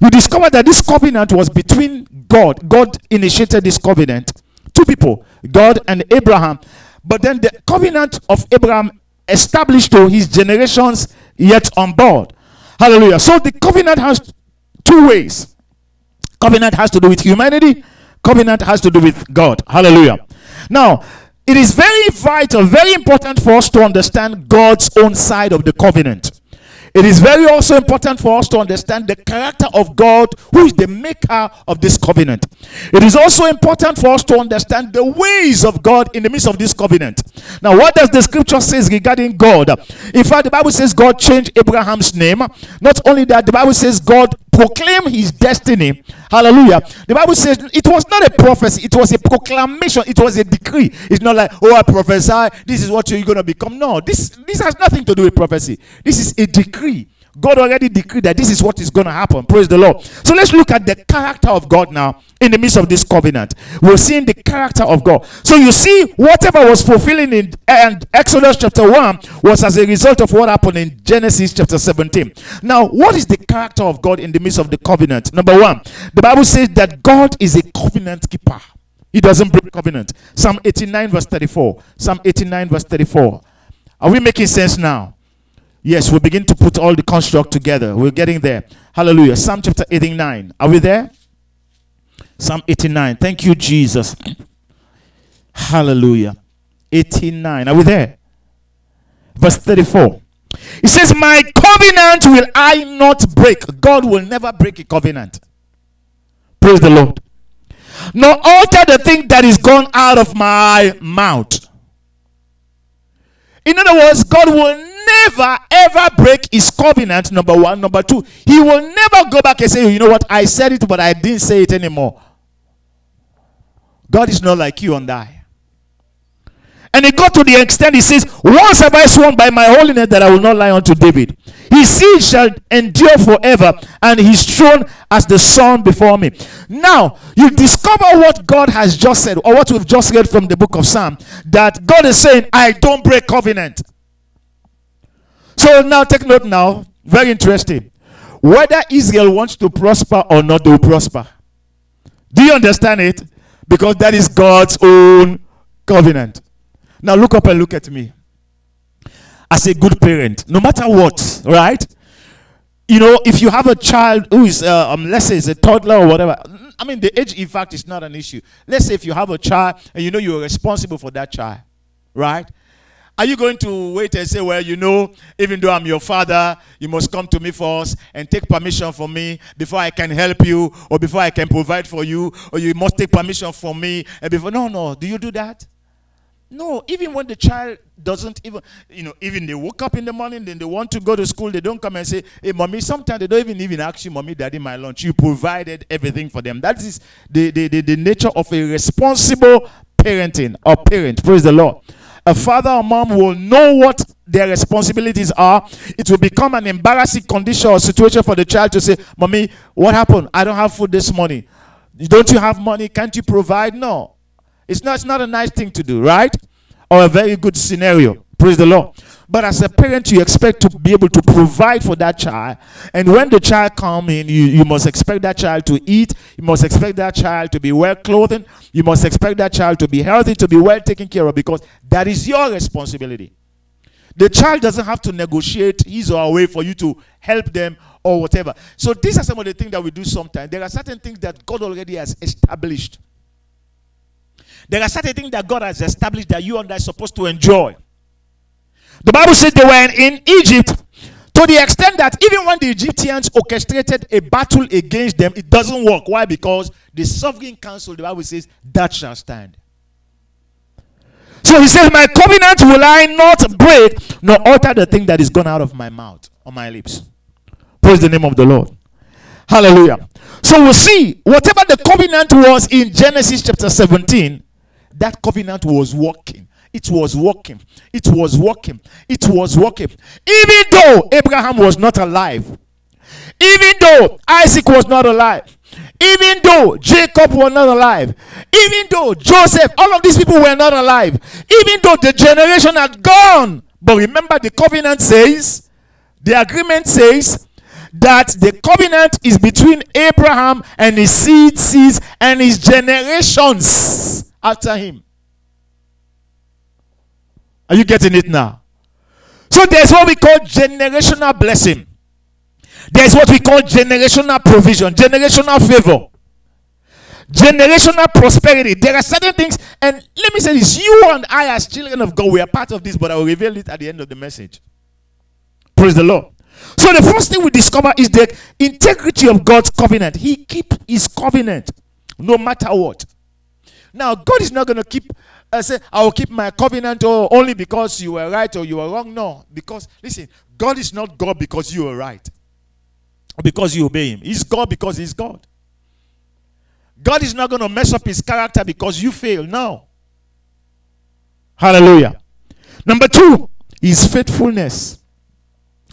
You discover that this covenant was between God. God initiated this covenant. Two people, God and Abraham. But then the covenant of Abraham established to his generations yet on board. Hallelujah. So the covenant has two ways. Covenant has to do with humanity. Covenant has to do with God. Hallelujah. Now, it is very vital, very important for us to understand God's own side of the covenant. It is very also important for us to understand the character of God, who is the maker of this covenant. It is also important for us to understand the ways of God in the midst of this covenant. Now, what does the scripture says regarding God? In fact, the Bible says God changed Abraham's name. Not only that, the Bible says God proclaimed his destiny. Hallelujah. The Bible says it was not a prophecy, it was a proclamation, it was a decree. It's not like, oh, I prophesy, this is what you're going to become. No, this, this has nothing to do with prophecy. This is a decree. God already decreed that this is what is going to happen. Praise the Lord. So let's look at the character of God now in the midst of this covenant. We're seeing the character of God. So you see, whatever was fulfilling in and Exodus chapter 1 was as a result of what happened in Genesis chapter 17. Now, what is the character of God in the midst of the covenant? Number one, the Bible says that God is a covenant keeper. He doesn't break covenant. Psalm 89, verse 34. Psalm 89, verse 34. Are we making sense now? Yes, we begin to put all the construct together. We're getting there. Hallelujah. Psalm chapter 89. Are we there? Psalm 89. Thank you, Jesus. Hallelujah. 89. Are we there? Verse 34. It says, My covenant will I not break. God will never break a covenant. Praise the Lord. Nor alter the thing that is gone out of my mouth. In other words, God will never ever break his covenant. Number one. Number two, he will never go back and say, You know what? I said it, but I didn't say it anymore. God is not like you and I. And it got to the extent he says, Once have I sworn by my holiness that I will not lie unto David. His seed shall endure forever, and his throne as the sun before me. Now, you discover what God has just said, or what we've just read from the book of Psalm, that God is saying, I don't break covenant. So now take note now, very interesting. Whether Israel wants to prosper or not, they will prosper. Do you understand it? Because that is God's own covenant. Now look up and look at me. As a good parent, no matter what, right? You know, if you have a child who is, uh, um, let's say, is a toddler or whatever. I mean, the age, in fact, is not an issue. Let's say if you have a child and you know you're responsible for that child, right? Are you going to wait and say, well, you know, even though I'm your father, you must come to me first and take permission from me before I can help you or before I can provide for you or you must take permission from me and before no no. Do you do that? No. Even when the child doesn't even you know even they woke up in the morning then they want to go to school they don't come and say hey mommy sometimes they don't even even ask you mommy daddy my lunch. You provided everything for them. That is the the, the, the nature of a responsible parenting or parent. Praise the lord a father or mom will know what their responsibilities are. It will become an embarrassing condition or situation for the child to say, Mommy, what happened? I don't have food this morning. Don't you have money? Can't you provide? No. It's not, it's not a nice thing to do, right? Or a very good scenario. Praise the Lord. But as a parent, you expect to be able to provide for that child. And when the child comes in, you, you must expect that child to eat. You must expect that child to be well clothed. You must expect that child to be healthy, to be well taken care of, because that is your responsibility. The child doesn't have to negotiate his or her way for you to help them or whatever. So these are some of the things that we do sometimes. There are certain things that God already has established. There are certain things that God has established that you and I are supposed to enjoy. The Bible says they were in Egypt to the extent that even when the Egyptians orchestrated a battle against them, it doesn't work. Why? Because the sovereign counsel, the Bible says, that shall stand. So he says, My covenant will I not break, nor alter the thing that is gone out of my mouth or my lips. Praise the name of the Lord. Hallelujah. So we'll see whatever the covenant was in Genesis chapter 17, that covenant was working. It was working. It was working. It was working. Even though Abraham was not alive, even though Isaac was not alive, even though Jacob was not alive, even though Joseph, all of these people were not alive, even though the generation had gone. But remember, the covenant says, the agreement says that the covenant is between Abraham and his seed, seeds, and his generations after him. Are you getting it now? So there's what we call generational blessing. There's what we call generational provision, generational favor. generational prosperity. There are certain things, and let me say this you and I, as children of God, we are part of this, but I will reveal it at the end of the message. Praise the Lord. So, the first thing we discover is the integrity of God's covenant. He keeps his covenant no matter what. Now, God is not going to keep, uh, say, I will keep my covenant oh, only because you were right or you were wrong. No, because, listen, God is not God because you are right, because you obey Him. He's God because He's God. God is not going to mess up His character because you fail. No. Hallelujah. Number two, His faithfulness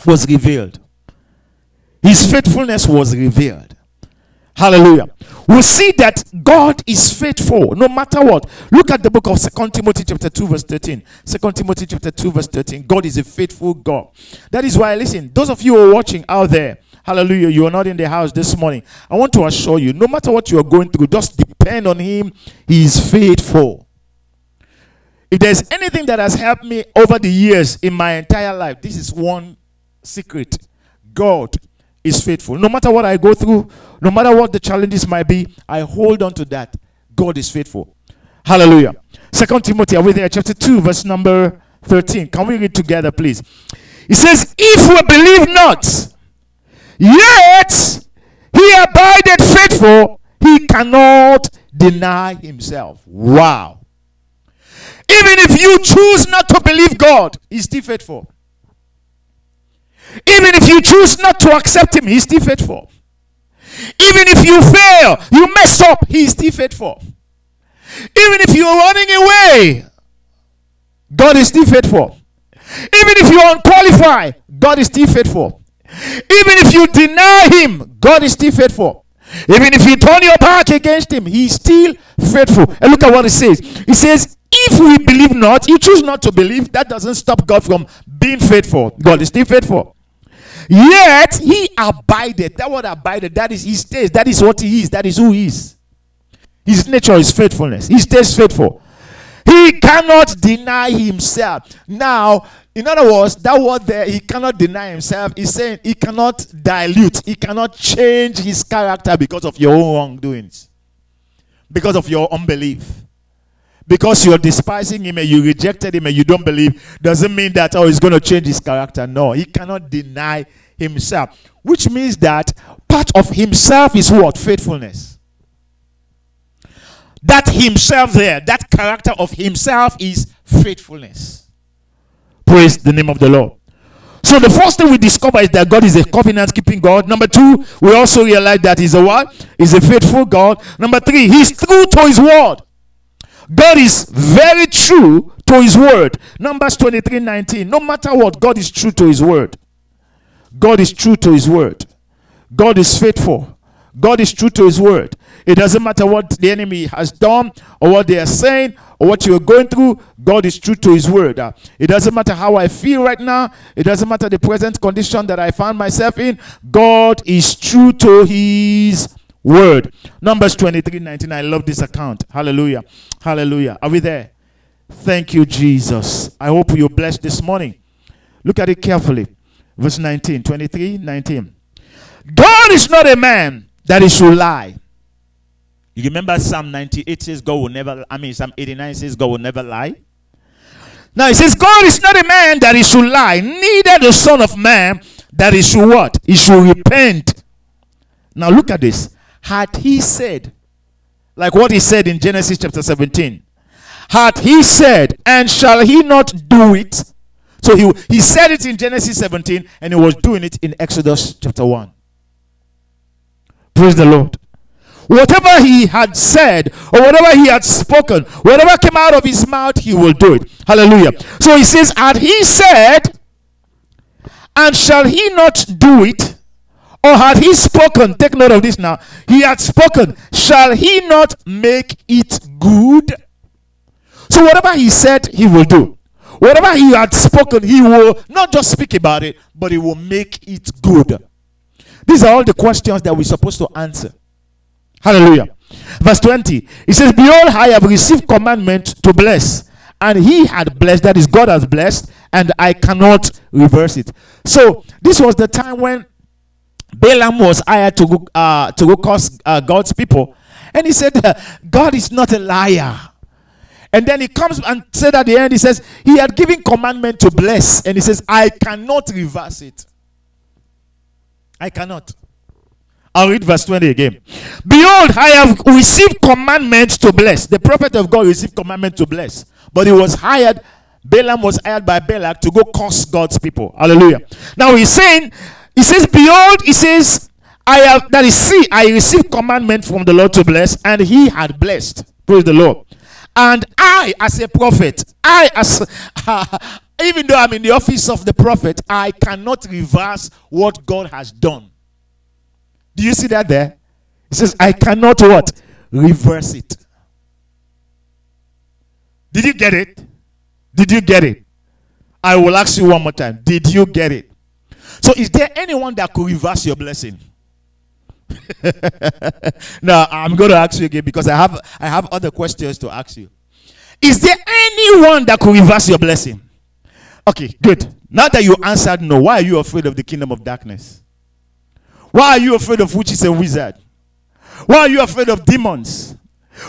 was revealed. His faithfulness was revealed. Hallelujah. We see that God is faithful no matter what. Look at the book of Second Timothy chapter 2 verse 13. Second Timothy chapter 2 verse 13. God is a faithful God. That is why listen, those of you who are watching out there, hallelujah, you are not in the house this morning. I want to assure you, no matter what you are going through, just depend on him. He is faithful. If there's anything that has helped me over the years in my entire life, this is one secret. God is faithful. No matter what I go through, no matter what the challenges might be, I hold on to that. God is faithful. Hallelujah. Second Timothy, are we there? Chapter 2, verse number 13. Can we read together, please? It says, If we believe not, yet he abided faithful, he cannot deny himself. Wow. Even if you choose not to believe God, he's still faithful. Even if you choose not to accept Him, He's still faithful. Even if you fail, you mess up, He is still faithful. Even if you're running away, God is still faithful. Even if you're unqualified, God is still faithful. Even if you deny Him, God is still faithful. Even if you turn your back against Him, He's still faithful. And look at what it says. It says, if we believe not, you choose not to believe, that doesn't stop God from being faithful. God is still faithful. Yet he abided. That word abided, that is he stays. That is what he is. That is who he is. His nature is faithfulness. He stays faithful. He cannot deny himself. Now, in other words, that word there, he cannot deny himself. He's saying he cannot dilute, he cannot change his character because of your own wrongdoings, because of your unbelief. Because you're despising him and you rejected him and you don't believe, doesn't mean that, oh, he's going to change his character. No, he cannot deny himself. Which means that part of himself is what? Faithfulness. That himself there, that character of himself is faithfulness. Praise the name of the Lord. So the first thing we discover is that God is a covenant keeping God. Number two, we also realize that He's a what? He's a faithful God. Number three, He's true to His word. God is very true to his word. Numbers 23 19. No matter what, God is true to his word. God is true to his word. God is faithful. God is true to his word. It doesn't matter what the enemy has done or what they are saying or what you're going through, God is true to his word. Uh, it doesn't matter how I feel right now, it doesn't matter the present condition that I find myself in, God is true to his word. Numbers 23 19. I love this account. Hallelujah. Hallelujah. Are we there? Thank you, Jesus. I hope you're blessed this morning. Look at it carefully. Verse 19, 23, 19. God is not a man that he should lie. You remember Psalm 98 says God will never, I mean, Psalm 89 says God will never lie. Now it says, God is not a man that he should lie, neither the Son of Man that he should what? He should repent. Now look at this had he said, like what he said in Genesis chapter 17, had he said, and shall he not do it? So he, he said it in Genesis 17 and he was doing it in Exodus chapter 1. Praise the Lord. Whatever he had said or whatever he had spoken, whatever came out of his mouth, he will do it. Hallelujah. So he says, Had he said, and shall he not do it? Or had he spoken, take note of this now, he had spoken, shall he not make it good? So whatever he said, he will do. Whatever he had spoken, he will not just speak about it, but he will make it good. These are all the questions that we're supposed to answer. Hallelujah. Verse 20. He says, Behold, I have received commandment to bless. And he had blessed, that is, God has blessed, and I cannot reverse it. So, this was the time when Balaam was hired to go, uh, to go curse uh, God's people. And he said, God is not a liar. And then he comes and said at the end, he says, He had given commandment to bless. And he says, I cannot reverse it. I cannot. I'll read verse 20 again. Behold, I have received commandments to bless. The prophet of God received commandment to bless. But he was hired, Balaam was hired by Balak to go curse God's people. Hallelujah. Now he's saying, he says, Behold, he says, I have that is see, I received commandment from the Lord to bless, and he had blessed. Praise the Lord. And I, as a prophet, I as even though I'm in the office of the prophet, I cannot reverse what God has done. Do you see that there? He says, I cannot what? Reverse it. Did you get it? Did you get it? I will ask you one more time. Did you get it? So, is there anyone that could reverse your blessing? now, I'm going to ask you again because I have I have other questions to ask you. Is there anyone that could reverse your blessing? Okay, good. Now that you answered no, why are you afraid of the kingdom of darkness? Why are you afraid of witches and wizards? Why are you afraid of demons?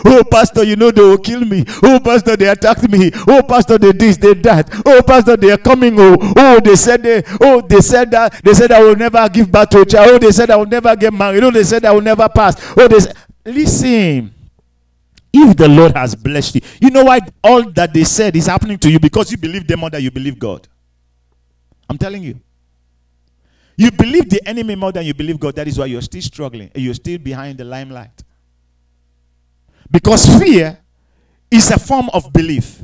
Oh, Pastor, you know they will kill me. Oh, Pastor, they attacked me. Oh, Pastor, they this, they that. Oh, Pastor, they are coming. Oh, oh, they said they, oh, they said that they said I will never give birth to a child. Oh, they said I will never get married. Oh, they said I will never pass. Oh, they said, listen. If the Lord has blessed you, you know why all that they said is happening to you because you believe them more than you believe God. I'm telling you. You believe the enemy more than you believe God. That is why you're still struggling you're still behind the limelight. Because fear is a form of belief.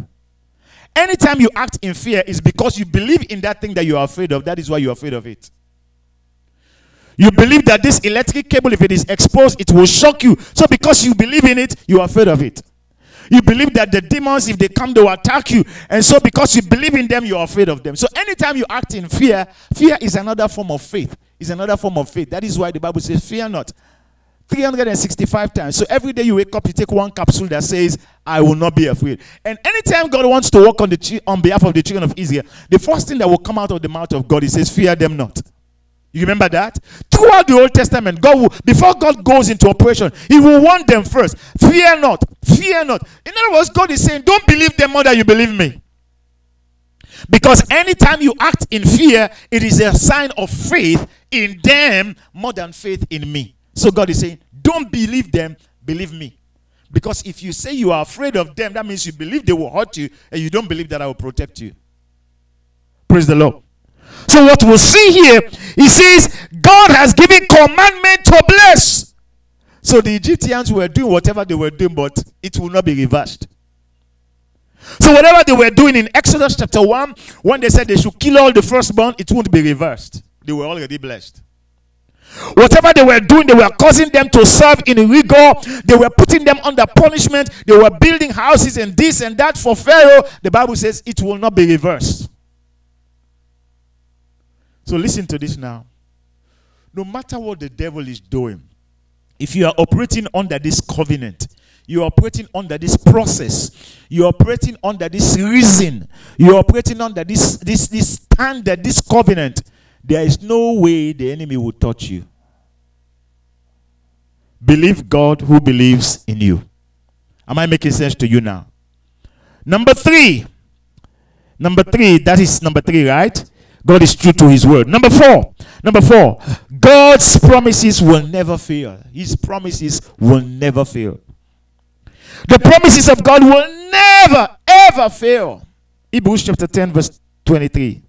Anytime you act in fear, is because you believe in that thing that you are afraid of. That is why you're afraid of it. You believe that this electric cable, if it is exposed, it will shock you. So, because you believe in it, you are afraid of it. You believe that the demons, if they come, they will attack you. And so, because you believe in them, you're afraid of them. So, anytime you act in fear, fear is another form of faith. Is another form of faith. That is why the Bible says, Fear not. 365 times. So every day you wake up, you take one capsule that says, I will not be afraid. And anytime God wants to work on the on behalf of the children of Israel, the first thing that will come out of the mouth of God, he says, Fear them not. You remember that? Throughout the Old Testament, God will, before God goes into operation, He will warn them first. Fear not. Fear not. In other words, God is saying, Don't believe them more than you believe me. Because anytime you act in fear, it is a sign of faith in them more than faith in me. So God is saying, Don't believe them, believe me. Because if you say you are afraid of them, that means you believe they will hurt you and you don't believe that I will protect you. Praise the Lord. So what we'll see here, he says, God has given commandment to bless. So the Egyptians were doing whatever they were doing, but it will not be reversed. So whatever they were doing in Exodus chapter 1, when they said they should kill all the firstborn, it won't be reversed. They were already blessed. Whatever they were doing, they were causing them to serve in rigor. They were putting them under punishment. They were building houses and this and that for Pharaoh. The Bible says it will not be reversed. So listen to this now. No matter what the devil is doing, if you are operating under this covenant, you're operating under this process, you're operating under this reason, you're operating under this this this standard, this covenant, there is no way the enemy will touch you. Believe God who believes in you. Am I making sense to you now? Number three. Number three, that is number three, right? God is true to his word. Number four. Number four. God's promises will never fail. His promises will never fail. The promises of God will never, ever fail. Hebrews chapter 10, verse 23.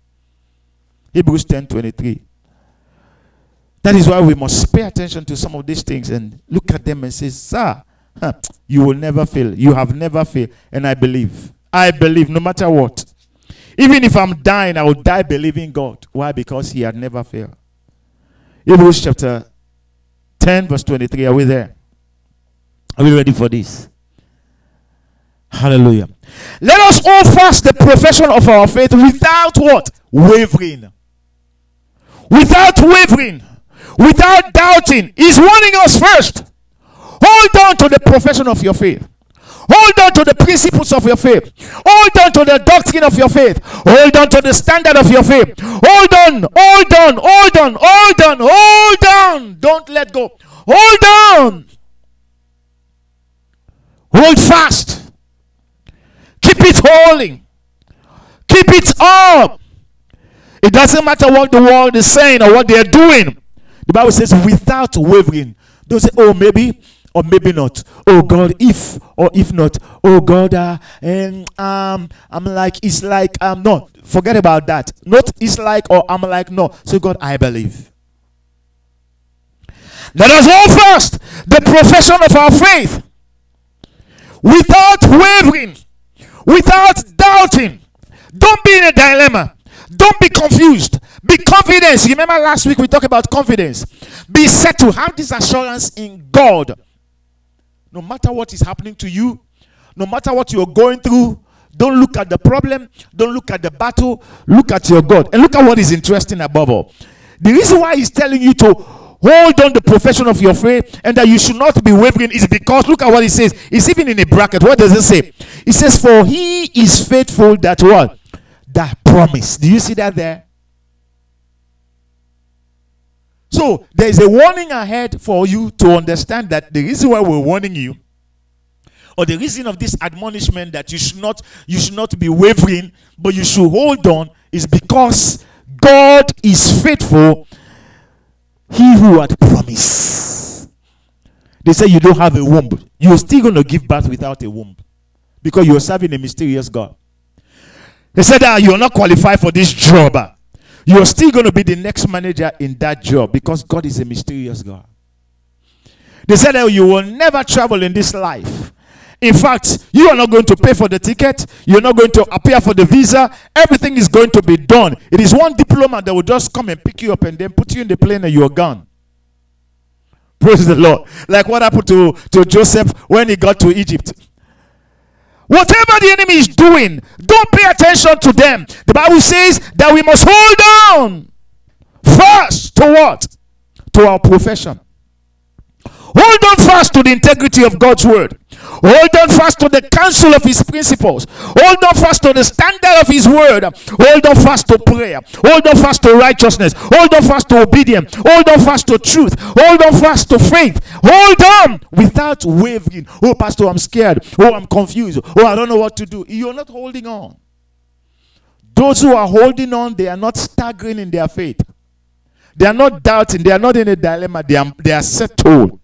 Hebrews 10 23. That is why we must pay attention to some of these things and look at them and say, Sir, you will never fail. You have never failed. And I believe. I believe no matter what. Even if I'm dying, I will die believing God. Why? Because He had never failed. Hebrews chapter 10, verse 23. Are we there? Are we ready for this? Hallelujah. Let us all fast the profession of our faith without what? Wavering. Without wavering. Without doubting. He's warning us first. Hold on to the profession of your faith. Hold on to the principles of your faith. Hold on to the doctrine of your faith. Hold on to the standard of your faith. Hold on, hold on, hold on, hold on, hold on. Don't let go. Hold on. Hold fast. Keep it holding. Keep it up. It doesn't matter what the world is saying or what they're doing. The Bible says, without wavering. Don't say, oh, maybe or maybe not. Oh God, if or if not. Oh God, uh, and um, I'm like, it's like, um, no, forget about that. Not it's like or I'm like, no. So God, I believe. Let us hold first the profession of our faith without wavering, without doubting. Don't be in a dilemma. Don't be confused. Be confident. Remember last week we talked about confidence. Be settled. Have this assurance in God. No matter what is happening to you, no matter what you're going through, don't look at the problem. Don't look at the battle. Look at your God. And look at what is interesting above all. The reason why he's telling you to hold on the profession of your faith and that you should not be wavering is because look at what he says. It's even in a bracket. What does it say? It says, For he is faithful that what? That promise. Do you see that there? So there is a warning ahead for you to understand that the reason why we're warning you or the reason of this admonishment that you should not you should not be wavering but you should hold on is because God is faithful he who had promised they say you don't have a womb you're still going to give birth without a womb because you're serving a mysterious God they said that ah, you're not qualified for this job you're still going to be the next manager in that job because God is a mysterious God. They said that you will never travel in this life. In fact, you are not going to pay for the ticket. You're not going to appear for the visa. Everything is going to be done. It is one diplomat that will just come and pick you up and then put you in the plane and you're gone. Praise the Lord. Like what happened to, to Joseph when he got to Egypt. Whatever the enemy is doing, don't pay attention to them. The Bible says that we must hold on first to what? To our profession. Hold on fast to the integrity of God's word. Hold on fast to the counsel of his principles. Hold on fast to the standard of his word. Hold on fast to prayer. Hold on fast to righteousness. Hold on fast to obedience. Hold on fast to truth. Hold on fast to faith. Hold on without wavering. Oh, Pastor, I'm scared. Oh, I'm confused. Oh, I don't know what to do. You're not holding on. Those who are holding on, they are not staggering in their faith. They are not doubting. They are not in a dilemma. They are, they are settled.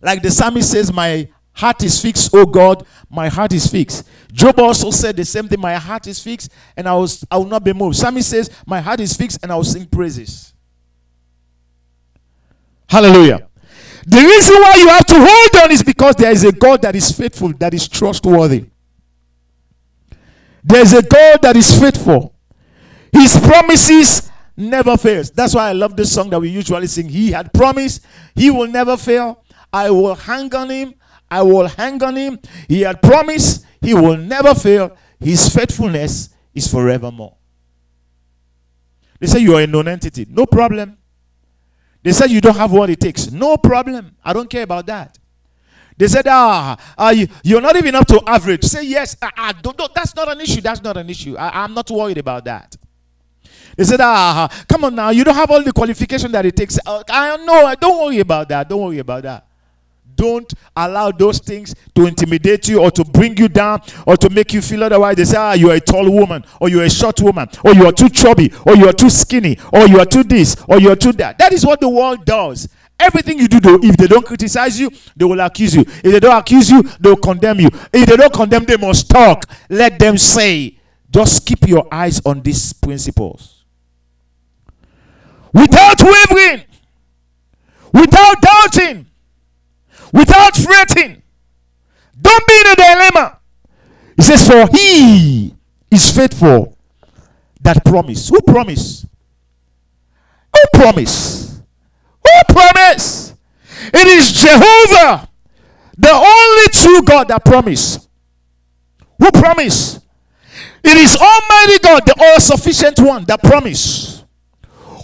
Like the psalmist says, My heart is fixed, oh God, my heart is fixed. Job also said the same thing, My heart is fixed, and I, was, I will not be moved. Psalmist says, My heart is fixed, and I will sing praises. Hallelujah. The reason why you have to hold on is because there is a God that is faithful, that is trustworthy. There is a God that is faithful. His promises never fails. That's why I love this song that we usually sing. He had promised, he will never fail. I will hang on him. I will hang on him. He had promised he will never fail. His faithfulness is forevermore. They say you are a non entity. No problem. They said you don't have what it takes. No problem. I don't care about that. They said, ah, uh, you, are not even up to average. Say yes. Uh, uh, don't, don't, that's not an issue. That's not an issue. I, I'm not worried about that. They said, ah, come on now. You don't have all the qualification that it takes. Uh, I know. Don't worry about that. Don't worry about that. Don't allow those things to intimidate you or to bring you down or to make you feel otherwise. They say, ah, you are a tall woman, or you are a short woman, or you are too chubby, or you are too skinny, or you are too this, or you are too that. That is what the world does. Everything you do, though, if they don't criticize you, they will accuse you. If they don't accuse you, they will condemn you. If they don't condemn, they must talk. Let them say. Just keep your eyes on these principles. Without wavering, without doubting, without fretting. Don't be in a dilemma. He says, For he is faithful that promise. Who promise? Who promise? Who promise? It is Jehovah, the only true God that promise. Who promise? It is Almighty God, the all sufficient one that promise.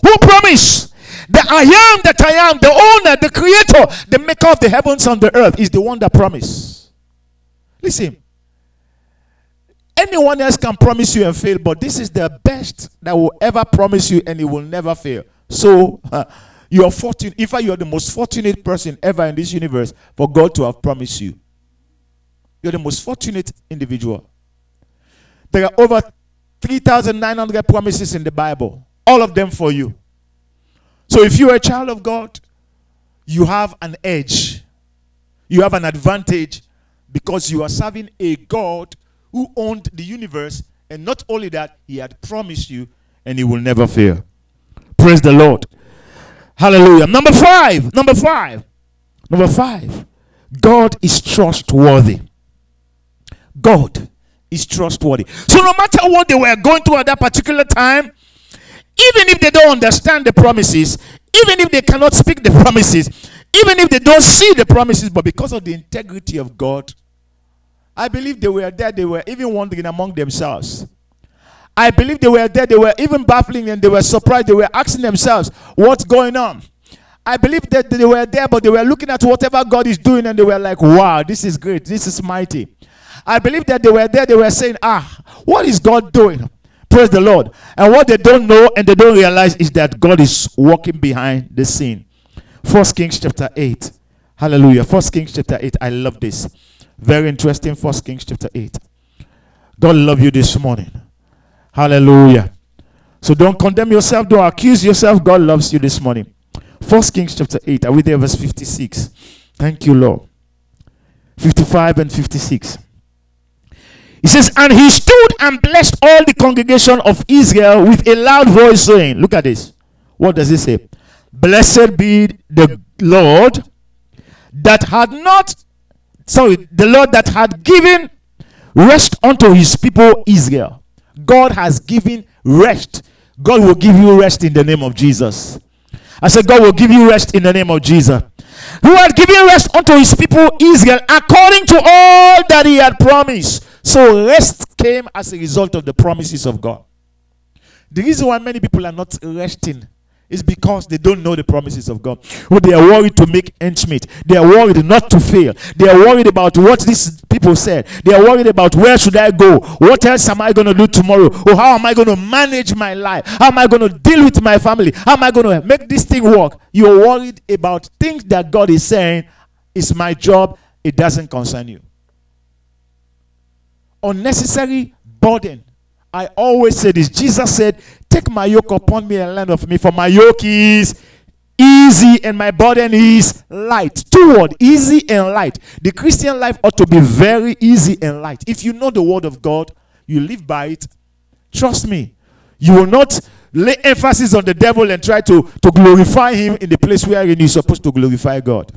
Who promise? The I am that I am, the owner, the creator, the maker of the heavens and the earth is the one that promised. Listen, anyone else can promise you and fail, but this is the best that will ever promise you and it will never fail. So, uh, you are fortunate. In fact, you are the most fortunate person ever in this universe for God to have promised you. You're the most fortunate individual. There are over 3,900 promises in the Bible, all of them for you. So if you're a child of God, you have an edge, you have an advantage because you are serving a God who owned the universe, and not only that, He had promised you, and He will never fail. Praise the Lord. Hallelujah. Number five. Number five. Number five. God is trustworthy. God is trustworthy. So no matter what they were going through at that particular time, even if they don't understand the promises, even if they cannot speak the promises, even if they don't see the promises, but because of the integrity of God, I believe they were there, they were even wondering among themselves. I believe they were there, they were even baffling and they were surprised, they were asking themselves, What's going on? I believe that they were there, but they were looking at whatever God is doing and they were like, Wow, this is great, this is mighty. I believe that they were there, they were saying, Ah, what is God doing? Praise the Lord. And what they don't know and they don't realize is that God is walking behind the scene. First Kings chapter 8. Hallelujah. First Kings chapter 8. I love this. Very interesting. First Kings chapter 8. God love you this morning. Hallelujah. So don't condemn yourself. Don't accuse yourself. God loves you this morning. First Kings chapter 8. Are we there? Verse 56. Thank you, Lord. 55 and 56. He says, And he stood and blessed all the congregation of Israel with a loud voice, saying, Look at this. What does he say? Blessed be the Lord that had not, sorry, the Lord that had given rest unto his people Israel. God has given rest. God will give you rest in the name of Jesus. I said, God will give you rest in the name of Jesus. Who had given rest unto his people Israel according to all that he had promised. So rest came as a result of the promises of God. The reason why many people are not resting is because they don't know the promises of God. Or they are worried to make ends meet. They are worried not to fail. They are worried about what these people said. They are worried about where should I go? What else am I going to do tomorrow? Or how am I going to manage my life? How am I going to deal with my family? How am I going to make this thing work? You're worried about things that God is saying, it's my job, it doesn't concern you unnecessary burden. I always say this. Jesus said, Take my yoke upon me and learn of me, for my yoke is easy and my burden is light. Two word, easy and light. The Christian life ought to be very easy and light. If you know the word of God, you live by it. Trust me, you will not lay emphasis on the devil and try to, to glorify him in the place where you're supposed to glorify God.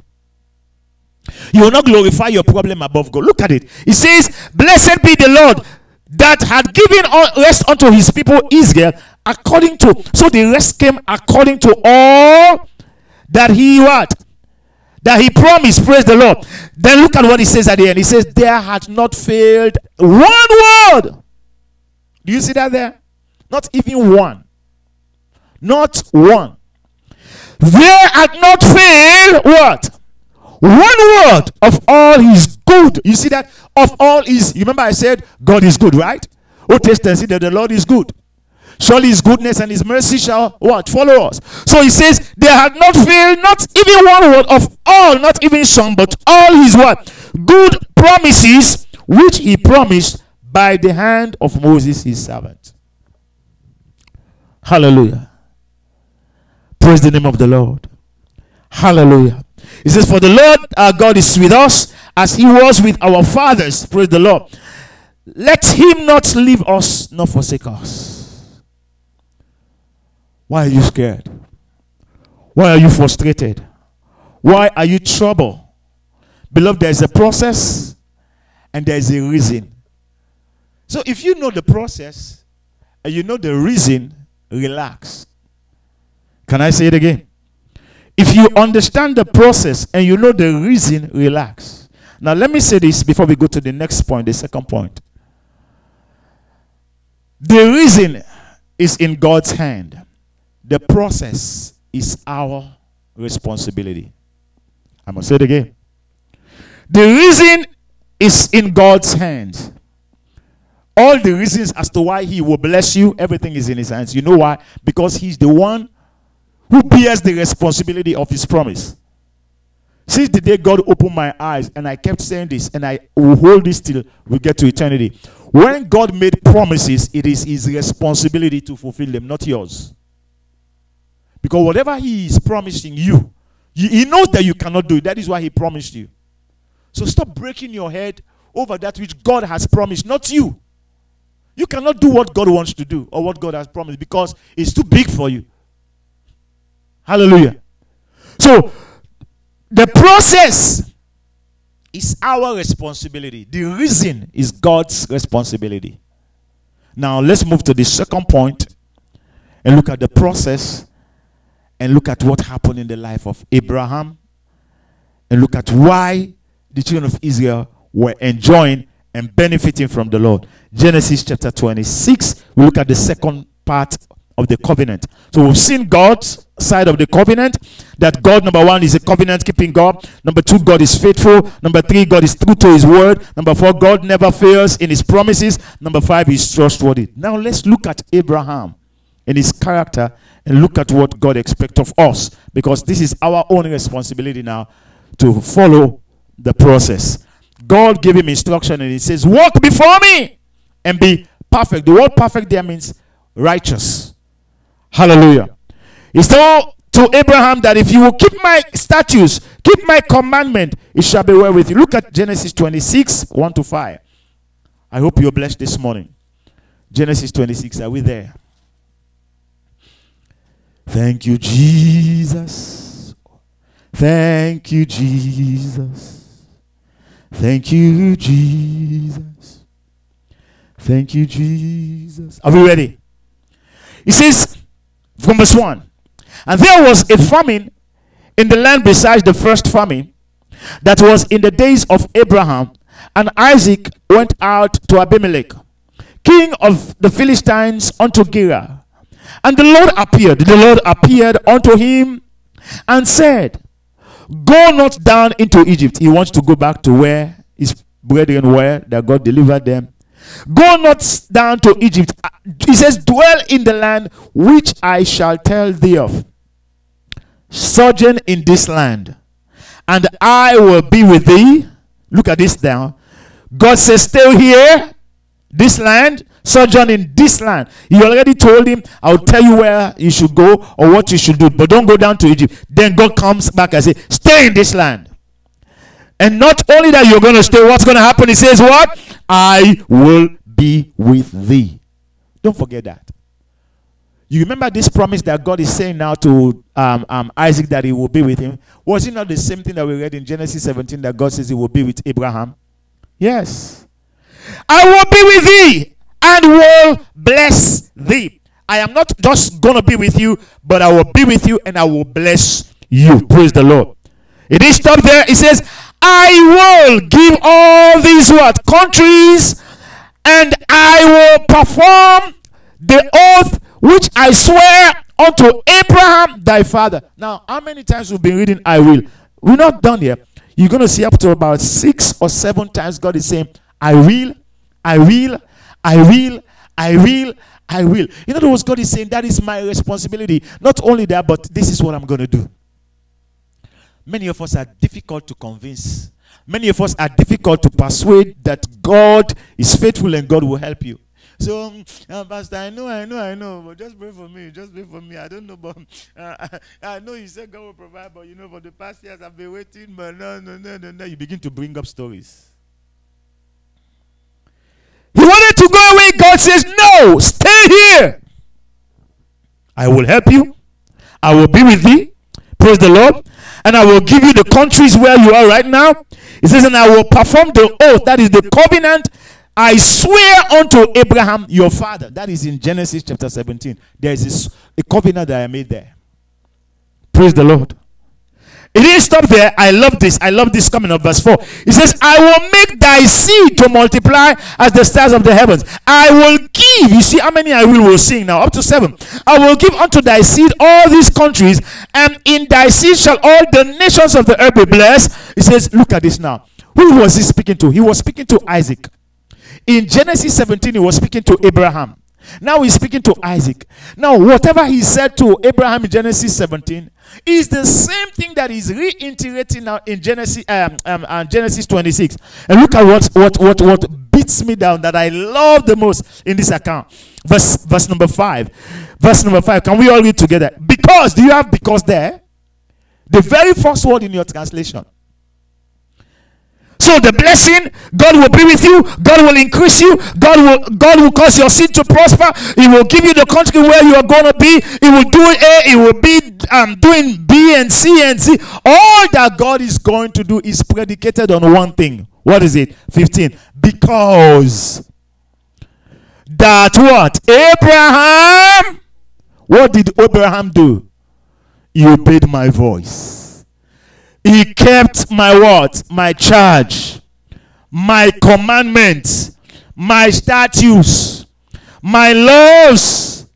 You will not glorify your problem above God. Look at it. It says, Blessed be the Lord that had given rest unto his people Israel according to so the rest came according to all that he what? That he promised. Praise the lord. Then look at what he says at the end. He says there had not failed one word. Do you see that there? Not even one. Not one. There had not failed what one word of all his good. You see that? Of all his, you remember I said God is good, right? Oh, taste and see that the Lord is good. Surely his goodness and his mercy shall what? Follow us. So he says, they had not failed, not even one word of all, not even some, but all his what? Good promises which he promised by the hand of Moses his servant. Hallelujah. Praise the name of the Lord. Hallelujah. He says, For the Lord our God is with us as he was with our fathers. Praise the Lord. Let him not leave us nor forsake us. Why are you scared? Why are you frustrated? Why are you troubled? Beloved, there is a process and there is a reason. So if you know the process and you know the reason, relax. Can I say it again? If you understand the process and you know the reason, relax. Now, let me say this before we go to the next point, the second point. The reason is in God's hand, the process is our responsibility. I'm going to say it again. The reason is in God's hands. All the reasons as to why He will bless you, everything is in His hands. You know why? Because He's the one who bears the responsibility of his promise. Since the day God opened my eyes, and I kept saying this, and I will hold this till we get to eternity. When God made promises, it is His responsibility to fulfill them, not yours. Because whatever He is promising you, He knows that you cannot do it. That is why He promised you. So stop breaking your head over that which God has promised, not you. You cannot do what God wants to do or what God has promised because it's too big for you. Hallelujah. So, the process is our responsibility. The reason is God's responsibility. Now, let's move to the second point and look at the process and look at what happened in the life of Abraham and look at why the children of Israel were enjoying and benefiting from the Lord. Genesis chapter 26, we look at the second part of the covenant. So we've seen God's side of the covenant that God, number one, is a covenant keeping God. Number two, God is faithful. Number three, God is true to his word. Number four, God never fails in his promises. Number five, he's trustworthy. Now let's look at Abraham and his character and look at what God expects of us because this is our own responsibility now to follow the process. God gave him instruction and he says, Walk before me and be perfect. The word perfect there means righteous. Hallelujah. He told to Abraham that if you will keep my statutes, keep my commandment, it shall be well with you. Look at Genesis 26, 1 to 5. I hope you're blessed this morning. Genesis 26, are we there? Thank you, Jesus. Thank you, Jesus. Thank you, Jesus. Thank you, Jesus. Are we ready? He says, from verse 1 And there was a famine in the land besides the first famine that was in the days of Abraham, and Isaac went out to Abimelech, king of the Philistines, unto Gerar. And the Lord appeared, the Lord appeared unto him and said, Go not down into Egypt. He wants to go back to where his brethren were, that God delivered them. Go not down to Egypt. Uh, he says, Dwell in the land which I shall tell thee of. Sojourn in this land, and I will be with thee. Look at this now. God says, Stay here, this land, sojourn in this land. He already told him, I'll tell you where you should go or what you should do, but don't go down to Egypt. Then God comes back and says, Stay in this land. And not only that you're going to stay, what's going to happen? He says, What? I will be with thee. Don't forget that. You remember this promise that God is saying now to um, um, Isaac that he will be with him? Was it not the same thing that we read in Genesis 17 that God says he will be with Abraham? Yes. I will be with thee and will bless thee. I am not just going to be with you, but I will be with you and I will bless you. Praise the Lord. It is stop there. It says, I will give all these what? Countries and I will perform the oath which I swear unto Abraham thy father. Now, how many times we've been reading I will? We're not done here. You're going to see up to about six or seven times God is saying, I will, I will, I will, I will, I will. In other words, God is saying, that is my responsibility. Not only that, but this is what I'm going to do. Many of us are difficult to convince. Many of us are difficult to persuade that God is faithful and God will help you. So, um, uh, Pastor, I know, I know, I know, but just pray for me. Just pray for me. I don't know, but uh, I, I know you said God will provide, but you know, for the past years I've been waiting, but no, no, no, no, no. You begin to bring up stories. He wanted to go away. God says, No, stay here. I will help you. I will be with thee. Praise the Lord and I will give you the countries where you are right now. He says, and I will perform the oath, that is the covenant I swear unto Abraham your father. That is in Genesis chapter 17. There is a covenant that I made there. Praise the Lord. It didn't stop there. I love this. I love this coming up, verse 4. It says, I will make thy seed to multiply as the stars of the heavens. I will give. You see how many I will will sing now? Up to seven. I will give unto thy seed all these countries, and in thy seed shall all the nations of the earth be blessed. He says, Look at this now. Who was he speaking to? He was speaking to Isaac. In Genesis 17, he was speaking to Abraham. Now he's speaking to Isaac. Now, whatever he said to Abraham in Genesis 17 is the same thing that he's reiterating now in Genesis um, um, uh, Genesis 26. And look at what, what what what beats me down that I love the most in this account. Verse verse number five. Verse number five. Can we all read together? Because do you have because there? The very first word in your translation. So the blessing, God will be with you, God will increase you, God will God will cause your seed to prosper, He will give you the country where you are gonna be, He will do A, He will be um, doing B and C and C. All that God is going to do is predicated on one thing. What is it? 15. Because that what? Abraham. What did Abraham do? He obeyed my voice. He kept my what? My charge, my commandments, my statutes, my laws.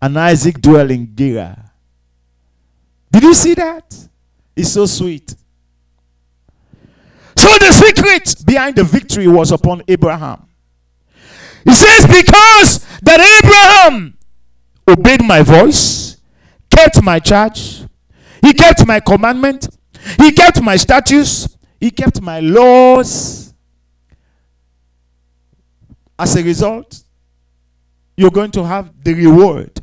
And Isaac dwelt in. Did you see that? It's so sweet. So the secret behind the victory was upon Abraham. He says, Because that Abraham obeyed my voice, kept my charge, he kept my commandment, he kept my statutes, he kept my laws. As a result, you're going to have the reward.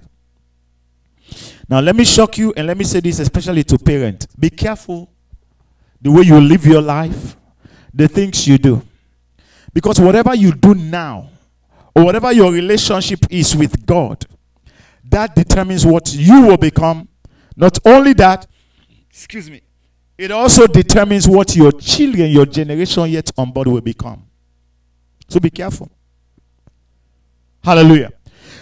Now, let me shock you and let me say this especially to parents. Be careful the way you live your life, the things you do. Because whatever you do now, or whatever your relationship is with God, that determines what you will become. Not only that, excuse me, it also determines what your children, your generation yet on board will become. So be careful. Hallelujah.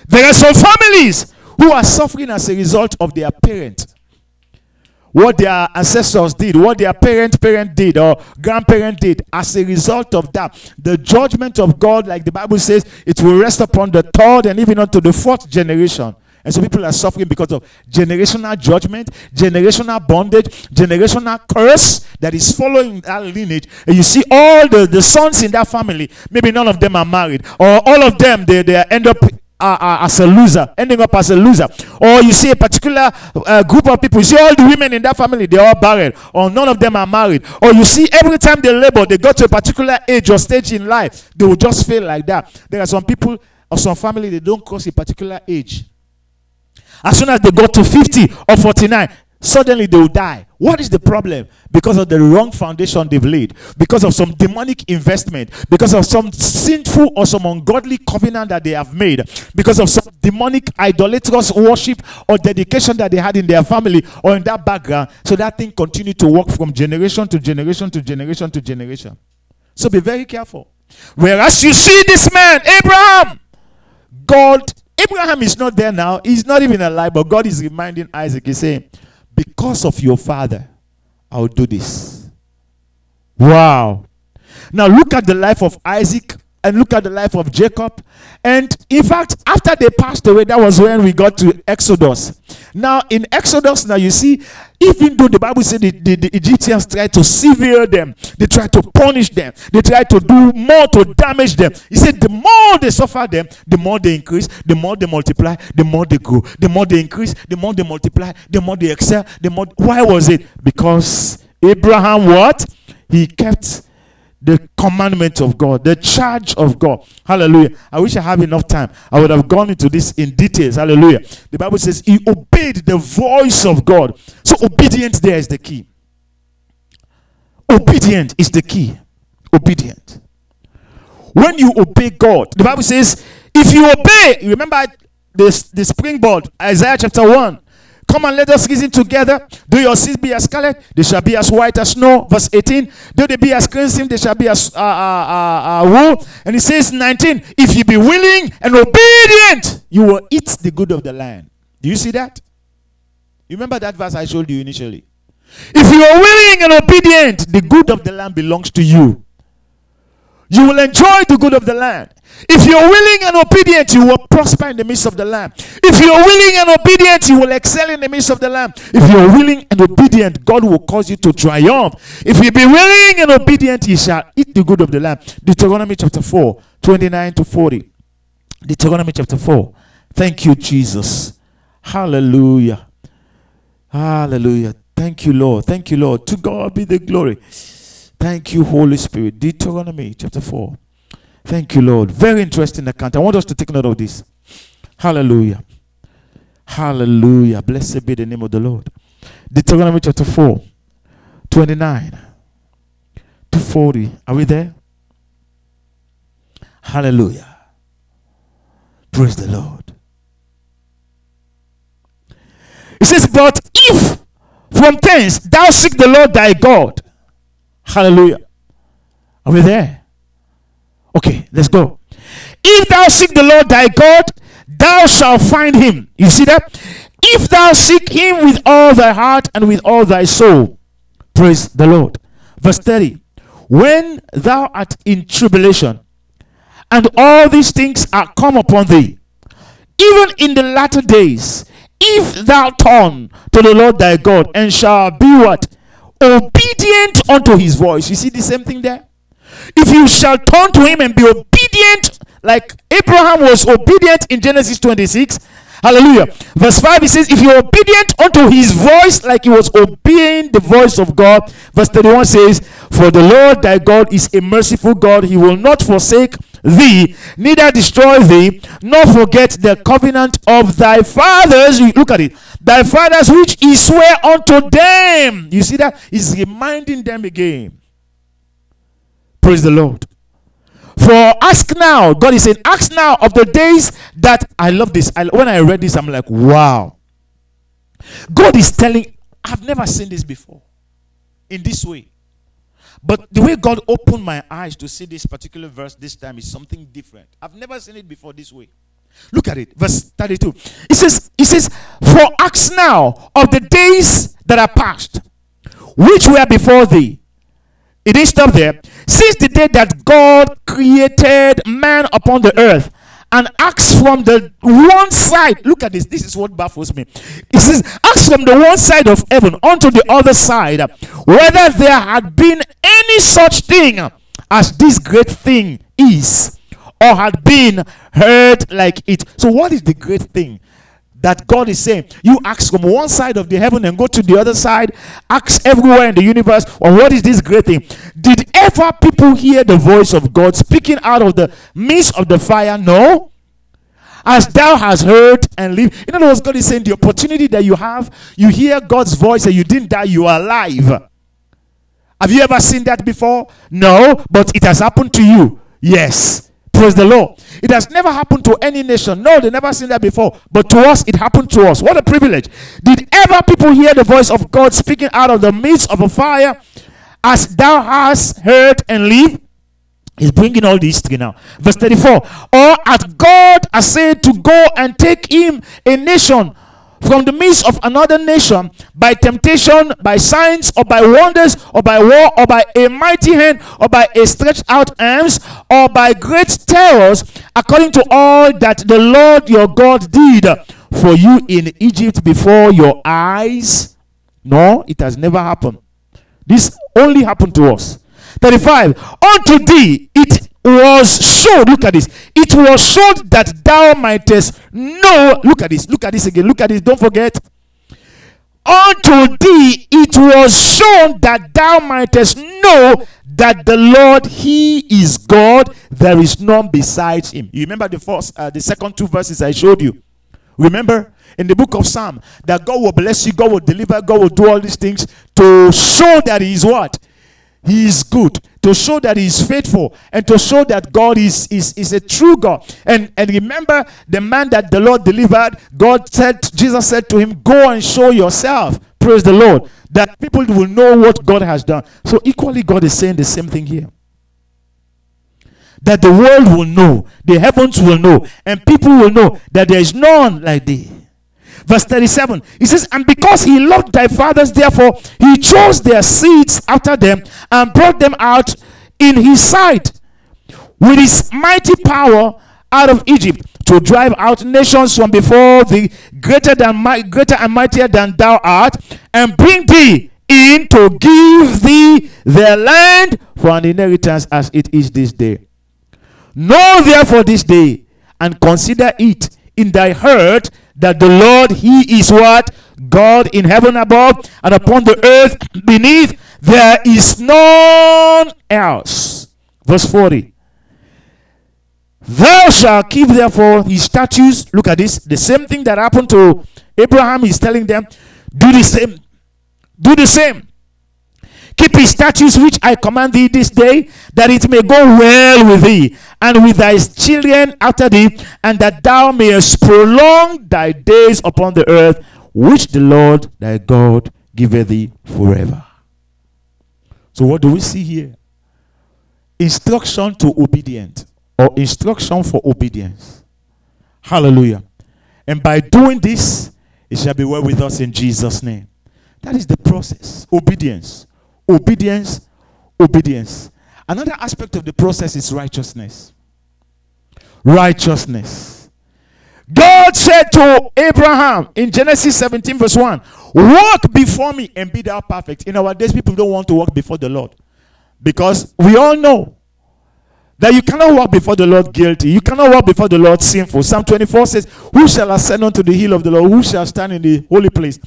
There are some families who are suffering as a result of their parent. What their ancestors did, what their parent parent did or grandparent did, as a result of that, the judgment of God, like the Bible says, it will rest upon the third and even unto the fourth generation. And so people are suffering because of generational judgment, generational bondage, generational curse that is following that lineage. And you see all the, the sons in that family, maybe none of them are married, or all of them, they, they end up uh, uh, as a loser, ending up as a loser. Or you see a particular uh, group of people, you see all the women in that family, they're all barren, or none of them are married. Or you see every time they labor, they go to a particular age or stage in life, they will just fail like that. There are some people or some family, they don't cross a particular age as soon as they go to 50 or 49, suddenly they will die. What is the problem? Because of the wrong foundation they've laid, because of some demonic investment, because of some sinful or some ungodly covenant that they have made, because of some demonic idolatrous worship or dedication that they had in their family or in that background. So that thing continued to work from generation to generation to generation to generation. So be very careful. Whereas you see this man, Abraham, God Abraham is not there now. He's not even alive, but God is reminding Isaac, He's saying, Because of your father, I'll do this. Wow. Now look at the life of Isaac and look at the life of Jacob. And in fact, after they passed away, that was when we got to Exodus. Now, in Exodus, now you see, even though the Bible said the, the, the, Egyptians tried to sever them, they tried to punish them, they tried to do more to damage them. He said, the more they suffer them, the more they increase, the more they multiply, the more they grow. The more they increase, the more they multiply, the more they excel, the more. Why was it? Because Abraham, what? He kept the commandment of God, the charge of God. Hallelujah. I wish I have enough time. I would have gone into this in details. Hallelujah. The Bible says he obeyed the voice of God. So obedience there is the key. Obedient is the key. Obedient. When you obey God, the Bible says, if you obey, remember this the springboard, Isaiah chapter 1. Come and let us reason together. Do your sins be as scarlet? They shall be as white as snow. Verse 18. Do they be as crimson? They shall be as uh, uh, uh, uh, wool. And he says 19. If you be willing and obedient, you will eat the good of the land. Do you see that? You remember that verse I showed you initially? If you are willing and obedient, the good of the land belongs to you. You will enjoy the good of the land. If you're willing and obedient, you will prosper in the midst of the land. If you're willing and obedient, you will excel in the midst of the land. If you're willing and obedient, God will cause you to triumph. If you be willing and obedient, you shall eat the good of the land. Deuteronomy chapter 4, 29 to 40. Deuteronomy chapter 4, Thank you, Jesus. Hallelujah. Hallelujah. Thank you, Lord. Thank you, Lord. To God be the glory. Thank you, Holy Spirit. Deuteronomy chapter 4. Thank you, Lord. Very interesting account. I want us to take note of this. Hallelujah. Hallelujah. Blessed be the name of the Lord. Deuteronomy chapter 4, 29 to 40. Are we there? Hallelujah. Praise the Lord. It says, But if from thence thou seek the Lord thy God, hallelujah. Are we there? Okay, let's go. If thou seek the Lord thy God, thou shalt find him. You see that? If thou seek him with all thy heart and with all thy soul. Praise the Lord. Verse 30. When thou art in tribulation, and all these things are come upon thee, even in the latter days, if thou turn to the Lord thy God and shall be what? Obedient unto his voice. You see the same thing there? If you shall turn to him and be obedient, like Abraham was obedient in Genesis 26, Hallelujah. Verse 5 it says, If you're obedient unto his voice, like he was obeying the voice of God. Verse 31 says, For the Lord thy God is a merciful God, he will not forsake thee, neither destroy thee, nor forget the covenant of thy fathers. Look at it. Thy fathers which he swear unto them. You see that? He's reminding them again. Praise the Lord. For ask now, God is saying, ask now of the days that I love this. I, when I read this, I'm like, wow. God is telling, I've never seen this before in this way. But the way God opened my eyes to see this particular verse this time is something different. I've never seen it before this way. Look at it, verse 32. It says, it says, For ask now of the days that are past, which were before thee. It didn't stop there. Since the day that God created man upon the earth and asked from the one side, look at this, this is what baffles me. It says, ask from the one side of heaven unto the other side whether there had been any such thing as this great thing is or had been heard like it. So, what is the great thing? That God is saying. You ask from one side of the heaven and go to the other side, ask everywhere in the universe, well, what is this great thing? Did ever people hear the voice of God speaking out of the midst of the fire? No. As thou hast heard and lived. In other words, God is saying the opportunity that you have, you hear God's voice and you didn't die, you are alive. Have you ever seen that before? No, but it has happened to you. Yes. Praise the Lord. It has never happened to any nation. No, they never seen that before. But to us, it happened to us. What a privilege. Did ever people hear the voice of God speaking out of the midst of a fire as thou hast heard and live? He's bringing all these three now. Verse 34. Or at God has said to go and take him a nation from the midst of another nation by temptation, by signs, or by wonders, or by war, or by a mighty hand, or by a stretched out arms, or by great terrors, according to all that the Lord your God did for you in Egypt before your eyes? No, it has never happened. This only happened to us. 35. Unto thee it was showed, look at this, it was showed that thou mightest know, look at this, look at this again, look at this, don't forget. Unto thee it was shown that thou mightest know that the Lord He is God, there is none besides Him. You remember the first, uh, the second two verses I showed you. Remember? In the book of Psalm that God will bless you, God will deliver, God will do all these things to show that He is what? He is good to show that he is faithful and to show that god is, is, is a true god. And and remember the man that the lord delivered god said jesus said to him go and show yourself. Praise the lord. That people will know what god has done. So equally god is saying the same thing here. That the world will know the heavens will know and people will know that there is none like thee Verse 37, he says, And because he loved thy fathers, therefore he chose their seeds after them and brought them out in his sight with his mighty power out of Egypt to drive out nations from before thee, greater than greater and mightier than thou art, and bring thee in to give thee their land for an inheritance as it is this day. Know therefore this day and consider it in thy heart that the Lord, He is what? God in heaven above and upon the earth beneath. There is none else. Verse 40. Thou shalt keep therefore his statutes. Look at this. The same thing that happened to Abraham is telling them, do the same. Do the same. Keep his statutes which I command thee this day, that it may go well with thee, and with thy children after thee, and that thou mayest prolong thy days upon the earth, which the Lord thy God giveth thee forever. So, what do we see here? Instruction to obedient, or instruction for obedience. Hallelujah. And by doing this, it shall be well with us in Jesus' name. That is the process. Obedience obedience, obedience. Another aspect of the process is righteousness. Righteousness. God said to Abraham in Genesis 17, verse 1, Walk before me and be thou perfect. In our days, people don't want to walk before the Lord because we all know that you cannot walk before the Lord guilty. You cannot walk before the Lord sinful. Psalm 24 says, Who shall ascend unto the hill of the Lord? Who shall stand in the holy place?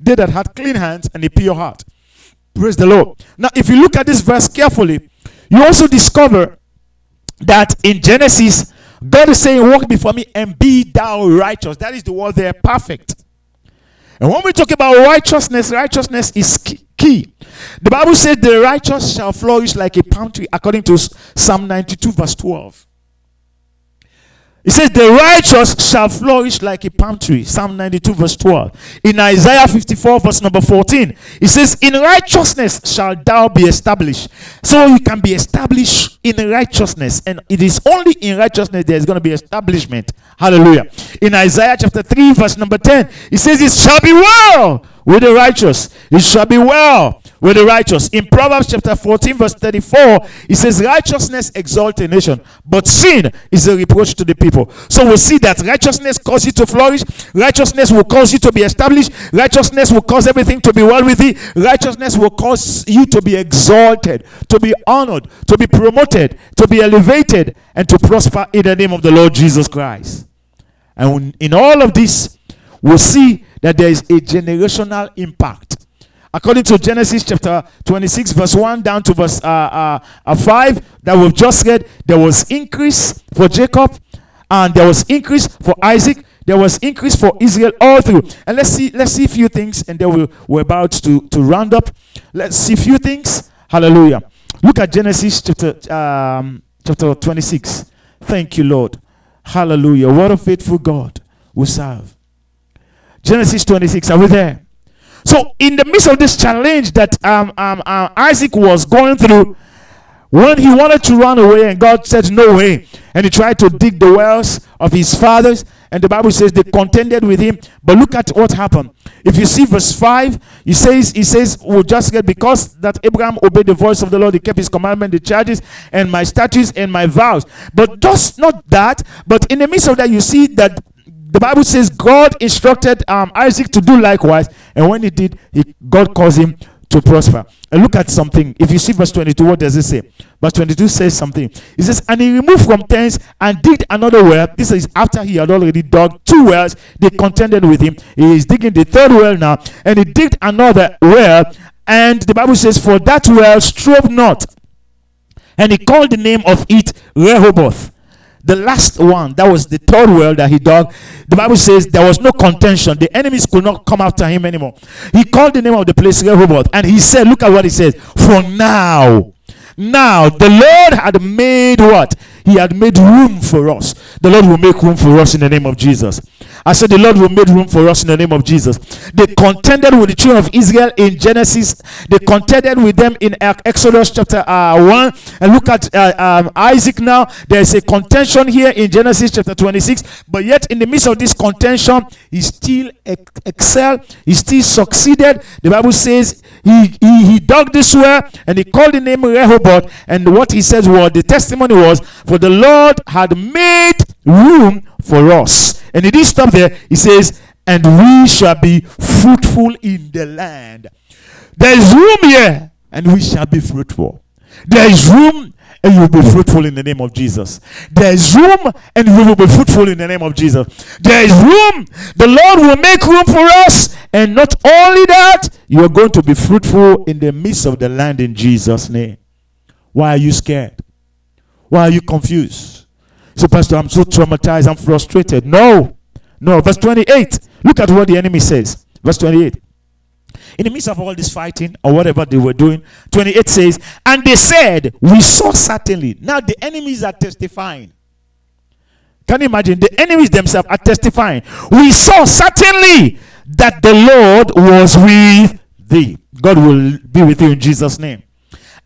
They that had clean hands and a pure heart. Praise the Lord. Now, if you look at this verse carefully, you also discover that in Genesis, God is saying, Walk before me and be thou righteous. That is the word there, perfect. And when we talk about righteousness, righteousness is key. The Bible says, The righteous shall flourish like a palm tree, according to Psalm 92, verse 12. It says, The righteous shall flourish like a palm tree. Psalm 92, verse 12. In Isaiah 54, verse number 14, it says, In righteousness shall thou be established. So you can be established in righteousness. And it is only in righteousness there is going to be establishment. Hallelujah. In Isaiah chapter 3, verse number 10, it says, It shall be well with the righteous. It shall be well with the righteous. In Proverbs chapter 14, verse 34, it says, Righteousness exalts a nation, but sin is a reproach to the people. So we see that righteousness causes you to flourish, righteousness will cause you to be established, righteousness will cause everything to be well with you, righteousness will cause you to be exalted, to be honored, to be promoted, to be elevated, and to prosper in the name of the Lord Jesus Christ. And in all of this, we'll see that there is a generational impact according to Genesis chapter 26, verse 1 down to verse uh, uh, uh, 5 that we've just read, there was increase for Jacob and there was increase for Isaac. There was increase for Israel all through. And let's see, let's see a few things, and then we, we're about to, to round up. Let's see a few things. Hallelujah. Look at Genesis chapter um, chapter 26. Thank you, Lord. Hallelujah. What a faithful God we serve. Genesis 26. Are we there? So, in the midst of this challenge that um, um, uh, Isaac was going through, when he wanted to run away and God said, No way, and he tried to dig the wells of his fathers, and the Bible says they contended with him. But look at what happened. If you see verse 5, he says, He says, We'll just get because that Abraham obeyed the voice of the Lord, he kept his commandment, the charges, and my statutes and my vows. But just not that, but in the midst of that, you see that the Bible says God instructed um, Isaac to do likewise, and when he did, he, God caused him to prosper. And look at something. If you see verse 22, what does it say? Verse 22 says something. It says, And he removed from tents and digged another well. This is after he had already dug two wells. They contended with him. He is digging the third well now. And he digged another well. And the Bible says, For that well strove not. And he called the name of it Rehoboth the last one, that was the third well that he dug, the Bible says there was no contention. The enemies could not come after him anymore. He called the name of the place Rehoboth and he said, Look at what he says. For now, now the Lord had made what? He had made room for us. The Lord will make room for us in the name of Jesus. I said, The Lord will make room for us in the name of Jesus. They contended with the children of Israel in Genesis, they contended with them in Exodus chapter uh, 1. And look at uh, um, Isaac now. There's a contention here in Genesis chapter 26, but yet in the midst of this contention, he still ex- excelled, he still succeeded. The Bible says he, he, he dug this well and he called the name Rehoboth. And what he says was the testimony was, For the Lord had made room for us. And he didn't stop there. He says, And we shall be fruitful in the land. There is room here, and we shall be fruitful. There is room and you will be fruitful in the name of Jesus. There is room and we will be fruitful in the name of Jesus. There is room. The Lord will make room for us. And not only that, you are going to be fruitful in the midst of the land in Jesus' name. Why are you scared? Why are you confused? So, Pastor, I'm so traumatized, I'm frustrated. No, no. Verse 28. Look at what the enemy says. Verse 28 in the midst of all this fighting or whatever they were doing, 28 says, And they said, We saw certainly. Now the enemies are testifying. Can you imagine? The enemies themselves are testifying. We saw certainly that the Lord was with thee. God will be with you in Jesus' name.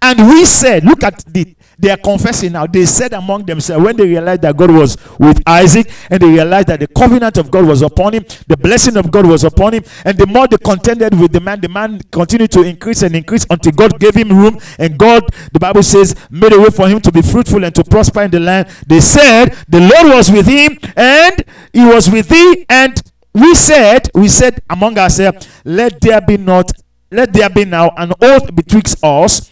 And we said, Look at the they are confessing now. They said among themselves when they realized that God was with Isaac and they realized that the covenant of God was upon him, the blessing of God was upon him, and the more they contended with the man, the man continued to increase and increase until God gave him room. And God, the Bible says, made a way for him to be fruitful and to prosper in the land. They said the Lord was with him and he was with thee. And we said, we said among ourselves, let there be not, let there be now an oath betwixt us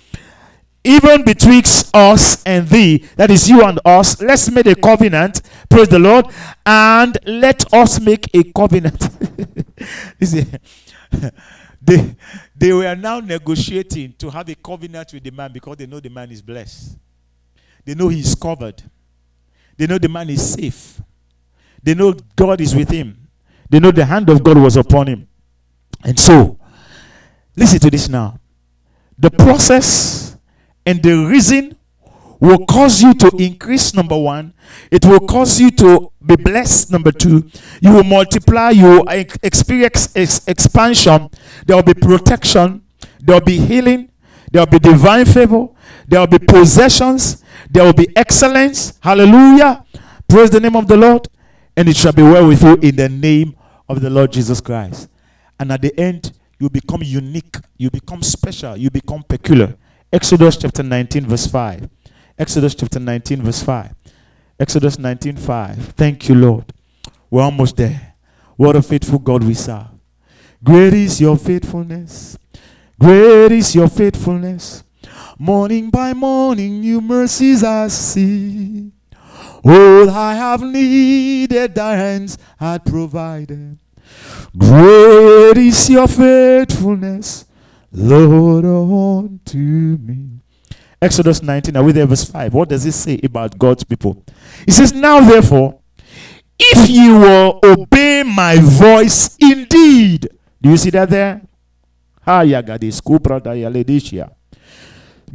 even betwixt us and thee, that is you and us, let's make a covenant, praise the Lord, and let us make a covenant. see, they, they were now negotiating to have a covenant with the man because they know the man is blessed. They know he is covered. They know the man is safe. They know God is with him. They know the hand of God was upon him. And so, listen to this now. The process and the reason will cause you to increase number one it will cause you to be blessed number two you will multiply you will experience ex- expansion there will be protection there will be healing there will be divine favor there will be possessions there will be excellence hallelujah praise the name of the lord and it shall be well with you in the name of the lord jesus christ. And at the end you become unique you become special you become peculiar Exodus chapter 19, verse 5. Exodus chapter 19, verse 5. Exodus 19, 5. Thank you, Lord. We're almost there. What a faithful God we serve. Great is your faithfulness. Great is your faithfulness. Morning by morning, new mercies I see. All I have needed, thy hands had provided. Great is your faithfulness. Lord unto me. Exodus 19, are we there, verse 5? What does it say about God's people? It says, Now therefore, if you will obey my voice indeed. Do you see that there?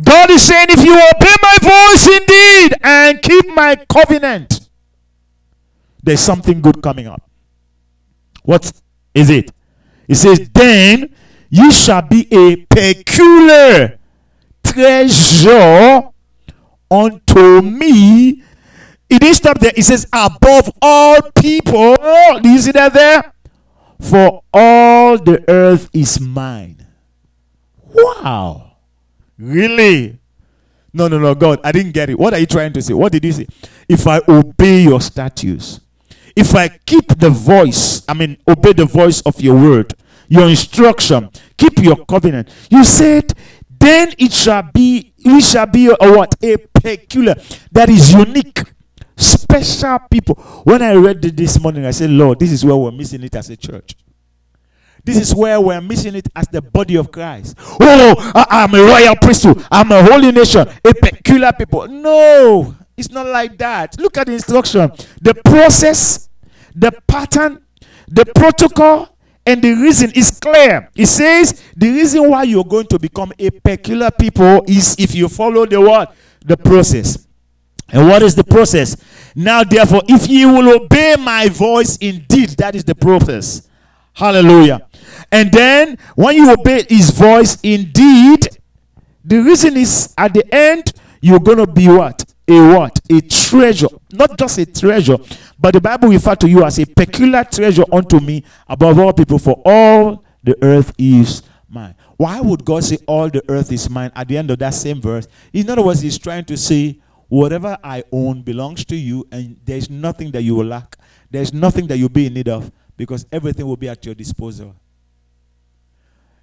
God is saying, if you obey my voice indeed and keep my covenant, there's something good coming up. What is it? It says, then you shall be a peculiar treasure unto me. It didn't stop there. It says, above all people. Do you see that there? For all the earth is mine. Wow. Really? No, no, no, God, I didn't get it. What are you trying to say? What did you say? If I obey your statutes, if I keep the voice, I mean, obey the voice of your word, your instruction, keep your covenant. You said, then it shall be, we shall be a, a what? A peculiar, that is unique, special people. When I read it this morning, I said, Lord, this is where we're missing it as a church. This is where we're missing it as the body of Christ. Oh, I, am a royal priesthood. I'm a holy nation, a peculiar people. No, it's not like that. Look at the instruction. The process, the pattern, the protocol, and the reason is clear. It says the reason why you're going to become a peculiar people is if you follow the what? The process. And what is the process? Now, therefore, if you will obey my voice indeed, that is the process. Hallelujah. And then when you obey his voice indeed, the reason is at the end, you're gonna be what? A what? A treasure. Not just a treasure, but the Bible refers to you as a peculiar treasure unto me above all people, for all the earth is mine. Why would God say all the earth is mine at the end of that same verse? In other words, He's trying to say, whatever I own belongs to you, and there's nothing that you will lack. There's nothing that you'll be in need of because everything will be at your disposal.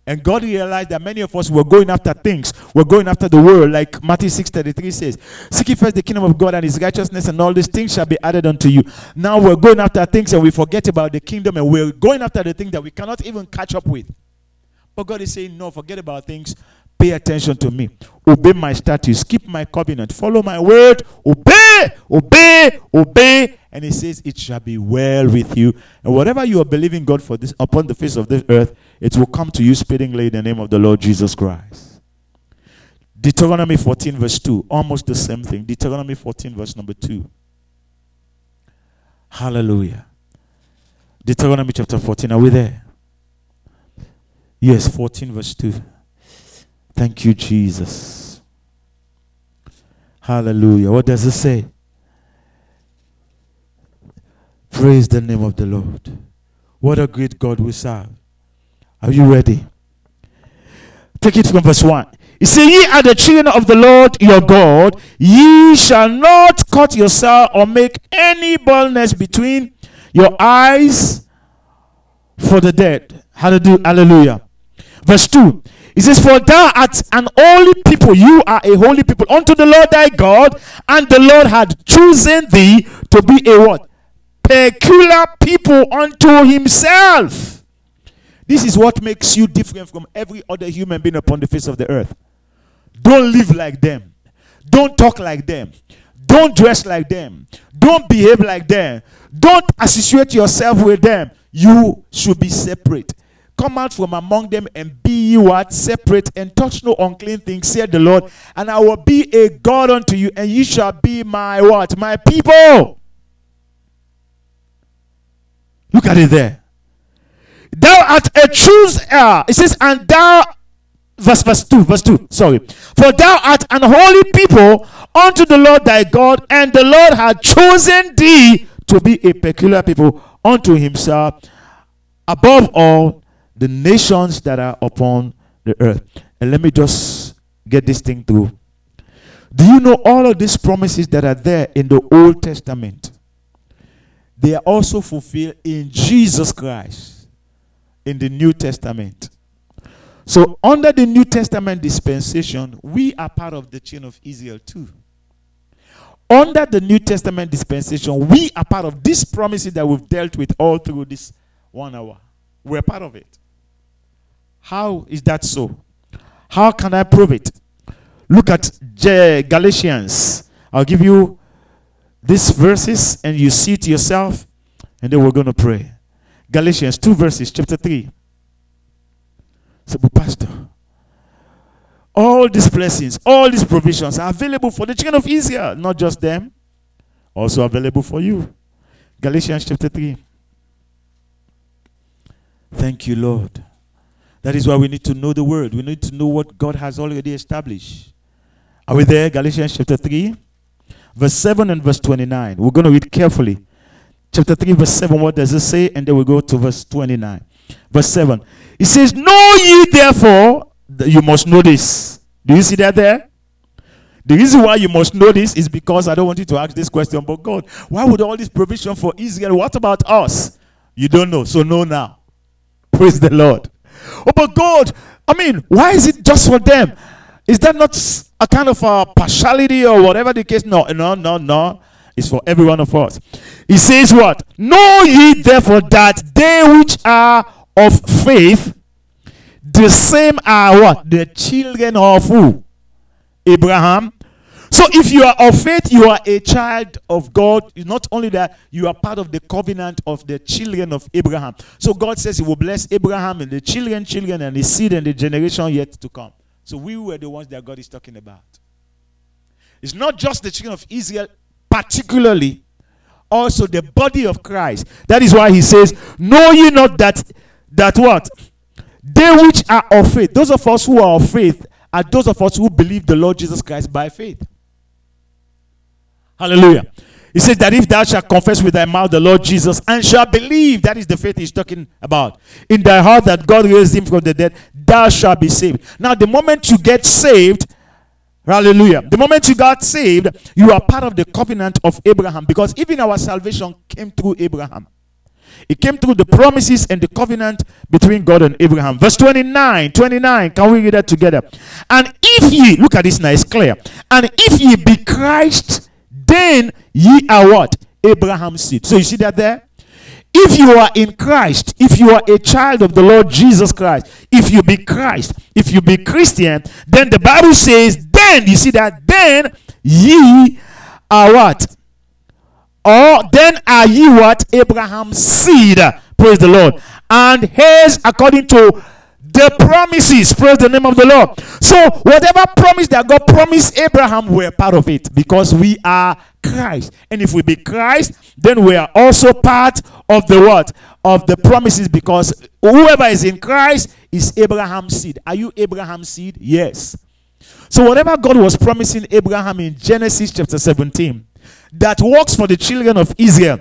And God realized that many of us were going after things. We're going after the world, like Matthew 6:33 says. Seek ye first the kingdom of God and his righteousness, and all these things shall be added unto you. Now we're going after things and we forget about the kingdom, and we're going after the things that we cannot even catch up with. But God is saying, No, forget about things. Pay attention to me. Obey my statutes. Keep my covenant. Follow my word. Obey, obey, obey. And he says, It shall be well with you. And whatever you are believing God for this upon the face of this earth, it will come to you speedingly in the name of the Lord Jesus Christ. Deuteronomy 14, verse 2. Almost the same thing. Deuteronomy 14, verse number 2. Hallelujah. Deuteronomy chapter 14. Are we there? Yes, 14, verse 2. Thank you, Jesus. Hallelujah. What does it say? Praise the name of the Lord. What a great God we serve. Are you ready? Take it from verse 1. He said, Ye are the children of the Lord your God. Ye shall not cut yourself or make any baldness between your eyes for the dead. Hallelujah. Verse 2. He says, For thou art an holy people, you are a holy people unto the Lord thy God, and the Lord had chosen thee to be a what? Peculiar people unto himself. This is what makes you different from every other human being upon the face of the earth. Don't live like them. Don't talk like them. Don't dress like them. Don't behave like them. Don't associate yourself with them. You should be separate. Come out from among them and be ye what? Separate and touch no unclean thing, said the Lord. And I will be a God unto you, and ye shall be my what? My people. Look at it there. Thou art a choose. It says, and thou, verse verse two, verse two. Sorry, for thou art an holy people unto the Lord thy God, and the Lord hath chosen thee to be a peculiar people unto Himself, above all the nations that are upon the earth. And let me just get this thing through. Do you know all of these promises that are there in the Old Testament? They are also fulfilled in Jesus Christ in the New Testament. So, under the New Testament dispensation, we are part of the chain of Israel too. Under the New Testament dispensation, we are part of this promises that we've dealt with all through this one hour. We're part of it. How is that so? How can I prove it? Look at Galatians. I'll give you these verses and you see it yourself, and then we're going to pray. Galatians 2 verses, chapter 3. So, Pastor, all these blessings, all these provisions are available for the children of Israel, not just them, also available for you. Galatians chapter 3. Thank you, Lord. That is why we need to know the word. We need to know what God has already established. Are we there? Galatians chapter 3, verse 7 and verse 29. We're going to read carefully chapter 3, verse 7, what does it say? And then we go to verse 29. Verse 7. It says, Know ye therefore, you must know this. Do you see that there? The reason why you must know this is because I don't want you to ask this question, but God, why would all this provision for Israel? What about us? You don't know, so know now. Praise the Lord. Oh, but God, I mean, why is it just for them? Is that not a kind of a partiality or whatever the case? No, no, no, no is for every one of us. He says, What? Know ye therefore that they which are of faith, the same are what? The children of who? Abraham. So if you are of faith, you are a child of God. Not only that, you are part of the covenant of the children of Abraham. So God says He will bless Abraham and the children, children, and his seed and the generation yet to come. So we were the ones that God is talking about. It's not just the children of Israel particularly also the body of Christ. That is why he says, Know ye not that that what? They which are of faith, those of us who are of faith, are those of us who believe the Lord Jesus Christ by faith. Hallelujah. He says that if thou shalt confess with thy mouth the Lord Jesus and shall believe, that is the faith he's talking about, in thy heart that God raised him from the dead, thou shalt be saved. Now, the moment you get saved, Hallelujah. The moment you got saved, you are part of the covenant of Abraham because even our salvation came through Abraham. It came through the promises and the covenant between God and Abraham. Verse 29, 29, can we read that together? And if ye, look at this now, it's clear. And if ye be Christ, then ye are what? Abraham's seed. So you see that there? If you are in Christ, if you are a child of the Lord Jesus Christ, if you be Christ, if you be Christian, then the Bible says, then, you see that, then ye are what? Or then are ye what? Abraham's seed. Praise the Lord. And his according to the promises. Praise the name of the Lord. So, whatever promise that God promised Abraham, we're part of it because we are Christ. And if we be Christ, then we are also part of the what? Of the promises because whoever is in Christ is Abraham's seed. Are you Abraham's seed? Yes. So, whatever God was promising Abraham in Genesis chapter 17, that works for the children of Israel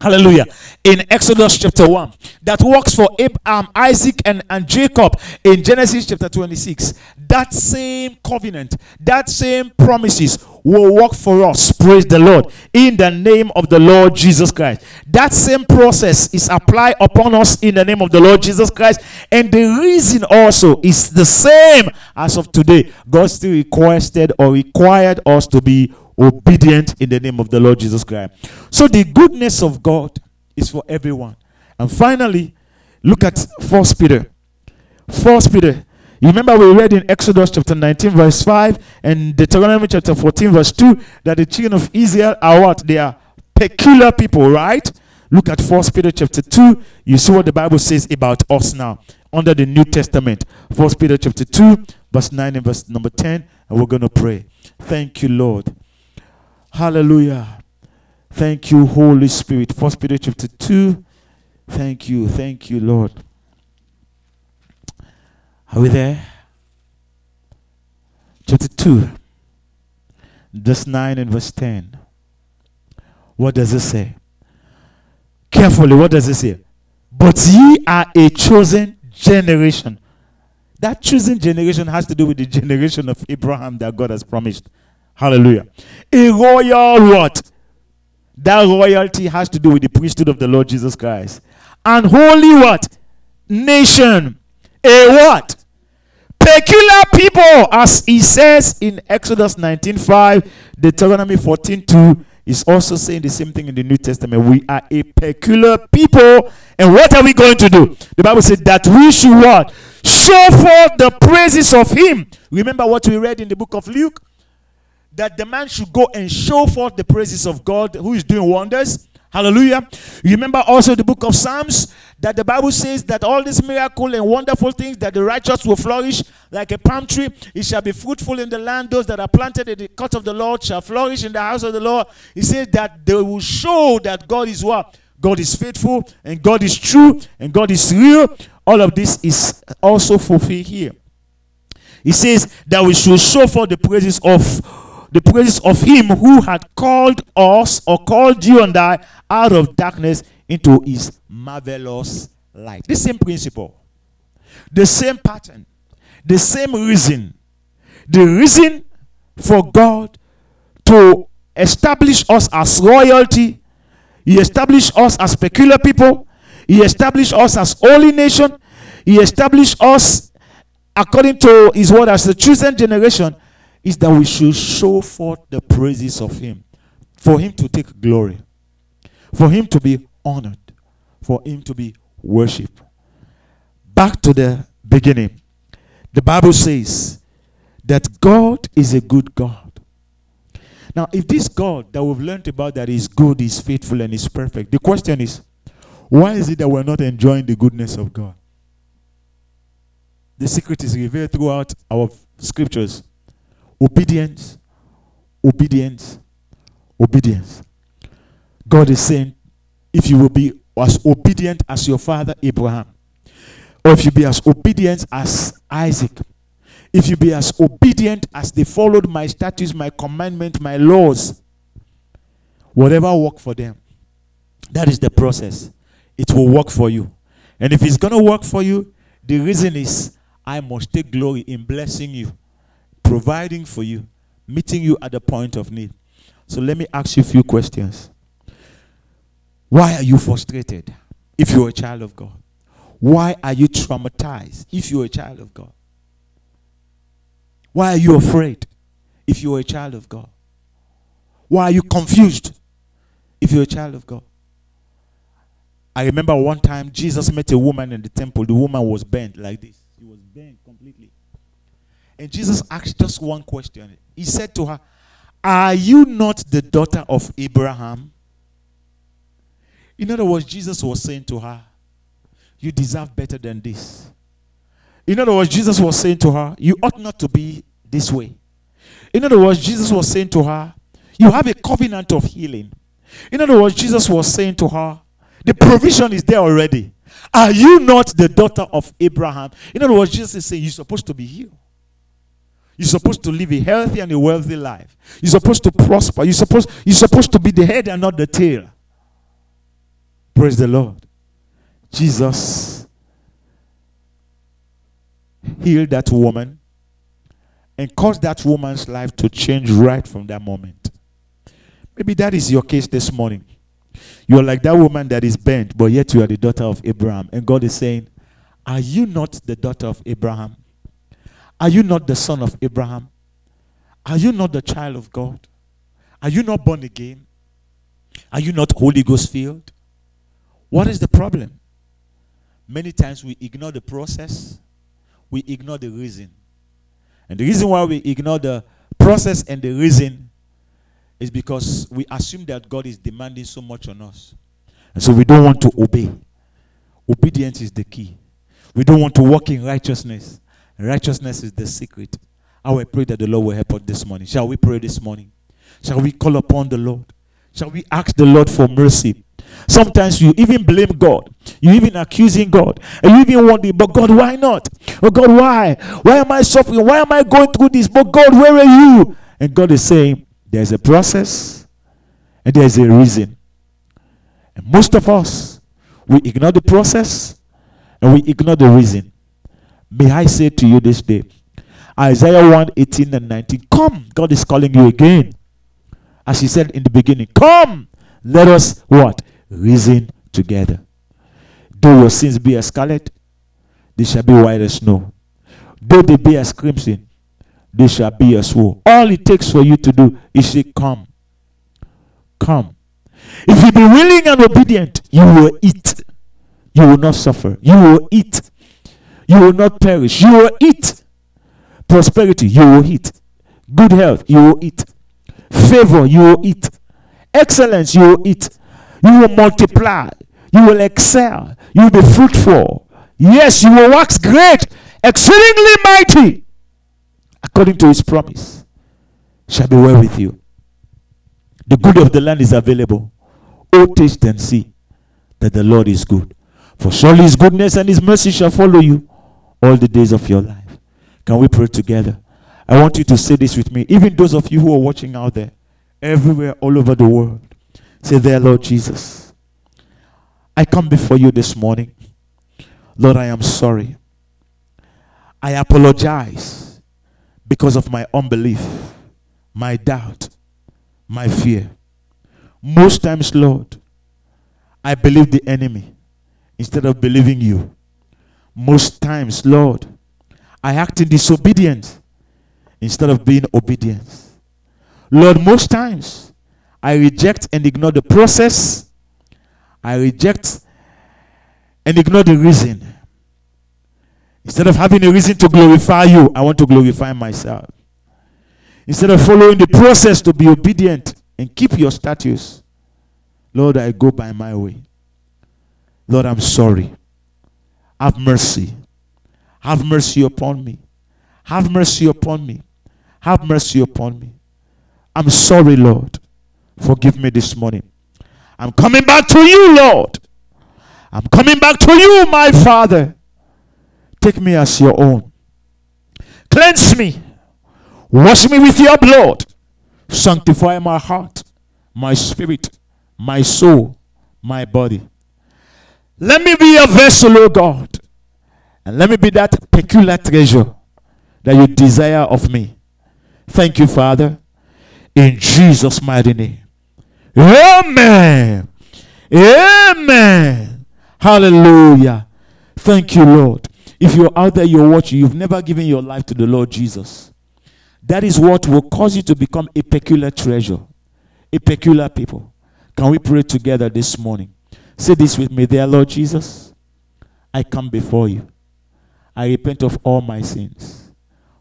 Hallelujah. In Exodus chapter 1, that works for Abraham, Isaac, and, and Jacob in Genesis chapter 26. That same covenant, that same promises will work for us. Praise the Lord. In the name of the Lord Jesus Christ. That same process is applied upon us in the name of the Lord Jesus Christ. And the reason also is the same as of today. God still requested or required us to be obedient in the name of the Lord Jesus Christ. So the goodness of God is for everyone. And finally, look at First Peter. First Peter. You remember we read in Exodus chapter 19, verse 5, and Deuteronomy chapter 14, verse 2, that the children of Israel are what? They are peculiar people, right? Look at First Peter chapter 2. You see what the Bible says about us now under the New Testament. First Peter chapter 2, verse 9 and verse number 10. And we're going to pray. Thank you, Lord. Hallelujah. Thank you, Holy Spirit. First Peter chapter 2. Thank you. Thank you, Lord. Are we there? Chapter 2, verse 9 and verse 10. What does it say? Carefully, what does it say? But ye are a chosen generation. That chosen generation has to do with the generation of Abraham that God has promised. Hallelujah. A royal what? That royalty has to do with the priesthood of the Lord Jesus Christ. And holy what? Nation. A what? Peculiar people, as he says in Exodus 19:5, Deuteronomy 14:2 is also saying the same thing in the New Testament. We are a peculiar people, and what are we going to do? The Bible said that we should what? Show forth the praises of Him. Remember what we read in the book of Luke? That the man should go and show forth the praises of God who is doing wonders. Hallelujah. You remember also the book of Psalms that the Bible says that all these miracle and wonderful things that the righteous will flourish like a palm tree. It shall be fruitful in the land. Those that are planted in the court of the Lord shall flourish in the house of the Lord. He says that they will show that God is what? God is faithful and God is true and God is real. All of this is also fulfilled here. He says that we should show forth the praises of the praises of him who had called us or called you and I out of darkness into his marvelous light. The same principle, the same pattern, the same reason. The reason for God to establish us as royalty, He established us as peculiar people, He established us as holy nation, He established us according to His word as the chosen generation is that we should show forth the praises of Him, for Him to take glory, for Him to be honored, for Him to be worshipped. Back to the beginning. The Bible says that God is a good God. Now, if this God that we've learned about that is good, is faithful, and is perfect, the question is, why is it that we're not enjoying the goodness of God? The secret is revealed throughout our scriptures. Obedience, obedience, obedience. God is saying, if you will be as obedient as your father Abraham, or if you be as obedient as Isaac, if you be as obedient as they followed my statutes, my commandments, my laws, whatever work for them, that is the process. It will work for you. And if it's going to work for you, the reason is I must take glory in blessing you providing for you, meeting you at the point of need. So let me ask you a few questions. Why are you frustrated? if you're a child of God? Why are you traumatized if you're a child of God? Why are you afraid if you're a child of God? Why are you confused if you're a child of God? I remember one time Jesus met a woman in the temple. The woman was bent like this. She was bent completely. And Jesus asked just one question. He said to her, Are you not the daughter of Abraham? In other words, Jesus was saying to her, You deserve better than this. In other words, Jesus was saying to her, You ought not to be this way. In other words, Jesus was saying to her, You have a covenant of healing. In other words, Jesus was saying to her, The provision is there already. Are you not the daughter of Abraham? In other words, Jesus is saying, You're supposed to be healed. You're supposed to live a healthy and a wealthy life. You're supposed to prosper. You're supposed, you're supposed to be the head and not the tail. Praise the Lord. Jesus healed that woman and caused that woman's life to change right from that moment. Maybe that is your case this morning. You're like that woman that is bent, but yet you are the daughter of Abraham. And God is saying, Are you not the daughter of Abraham? Are you not the son of Abraham? Are you not the child of God? Are you not born again? Are you not Holy Ghost filled? What is the problem? Many times we ignore the process, we ignore the reason. And the reason why we ignore the process and the reason is because we assume that God is demanding so much on us. And so we don't want to obey. Obedience is the key. We don't want to walk in righteousness. Righteousness is the secret. I will pray that the Lord will help us this morning. Shall we pray this morning? Shall we call upon the Lord? Shall we ask the Lord for mercy? Sometimes you even blame God. You even accusing God. And you even wonder, but God, why not? Oh God, why? Why am I suffering? Why am I going through this? But God, where are you? And God is saying, there's a process and there's a reason. And most of us, we ignore the process and we ignore the reason. May I say to you this day, Isaiah 1 18 and 19, come, God is calling you again. As he said in the beginning, come, let us what? Reason together. Though your sins be as scarlet, they shall be white as snow. Though they be as crimson, they shall be as wool. All it takes for you to do is say, Come. Come. If you be willing and obedient, you will eat. You will not suffer. You will eat you will not perish. You will eat. Prosperity, you will eat. Good health, you will eat. Favor, you will eat. Excellence, you will eat. You will multiply. You will excel. You will be fruitful. Yes, you will wax great, exceedingly mighty, according to his promise. Shall be well with you. The good of the land is available. Oh, taste and see that the Lord is good. For surely his goodness and his mercy shall follow you all the days of your life. Can we pray together? I want you to say this with me. Even those of you who are watching out there, everywhere, all over the world, say, There, Lord Jesus, I come before you this morning. Lord, I am sorry. I apologize because of my unbelief, my doubt, my fear. Most times, Lord, I believe the enemy instead of believing you. Most times, Lord, I act in disobedience instead of being obedient. Lord, most times I reject and ignore the process. I reject and ignore the reason. Instead of having a reason to glorify you, I want to glorify myself. Instead of following the process to be obedient and keep your status, Lord, I go by my way. Lord, I'm sorry. Have mercy. Have mercy upon me. Have mercy upon me. Have mercy upon me. I'm sorry, Lord. Forgive me this morning. I'm coming back to you, Lord. I'm coming back to you, my Father. Take me as your own. Cleanse me. Wash me with your blood. Sanctify my heart, my spirit, my soul, my body. Let me be a vessel, O God. And let me be that peculiar treasure that you desire of me. Thank you, Father. In Jesus' mighty name. Amen. Amen. Hallelujah. Thank you, Lord. If you're out there, you're watching, you've never given your life to the Lord Jesus. That is what will cause you to become a peculiar treasure, a peculiar people. Can we pray together this morning? Say this with me, dear Lord Jesus. I come before you. I repent of all my sins.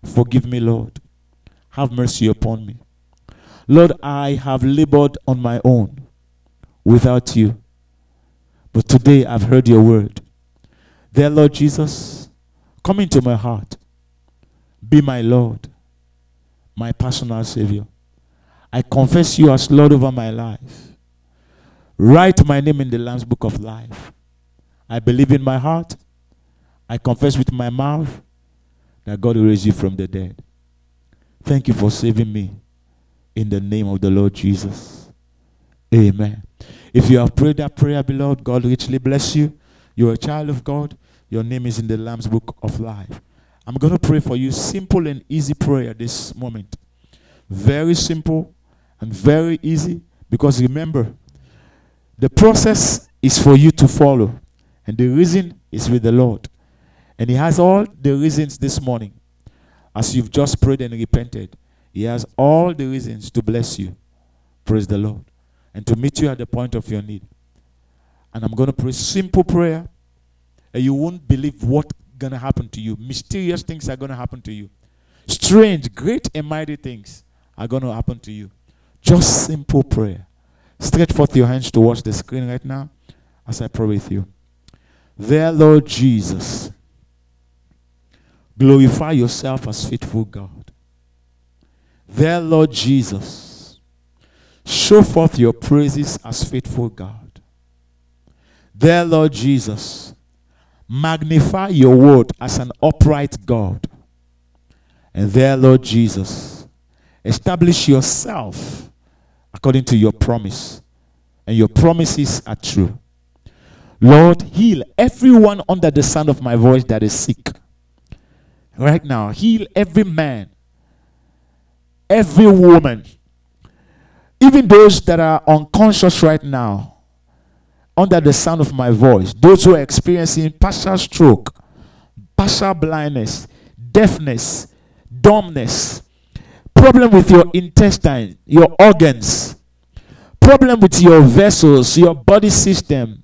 Forgive me, Lord. Have mercy upon me. Lord, I have labored on my own without you. But today I've heard your word. Dear Lord Jesus, come into my heart. Be my Lord, my personal Savior. I confess you as Lord over my life. Write my name in the Lamb's Book of Life. I believe in my heart. I confess with my mouth that God will raise you from the dead. Thank you for saving me in the name of the Lord Jesus. Amen. If you have prayed that prayer, beloved, God richly bless you. You're a child of God. Your name is in the Lamb's Book of Life. I'm going to pray for you. Simple and easy prayer this moment. Very simple and very easy because remember, the process is for you to follow, and the reason is with the Lord. And He has all the reasons this morning. As you've just prayed and repented, He has all the reasons to bless you. Praise the Lord. And to meet you at the point of your need. And I'm going to pray simple prayer. And you won't believe what's going to happen to you. Mysterious things are going to happen to you. Strange, great and mighty things are going to happen to you. Just simple prayer. Stretch forth your hands towards the screen right now as I pray with you. There, Lord Jesus, glorify yourself as faithful God. There, Lord Jesus, show forth your praises as faithful God. There, Lord Jesus, magnify your word as an upright God. And there, Lord Jesus, establish yourself according to your promise. And your promises are true. Lord, heal everyone under the sound of my voice that is sick. Right now, heal every man, every woman, even those that are unconscious right now, under the sound of my voice, those who are experiencing partial stroke, partial blindness, deafness, dumbness, problem with your intestine, your organs, problem with your vessels, your body system,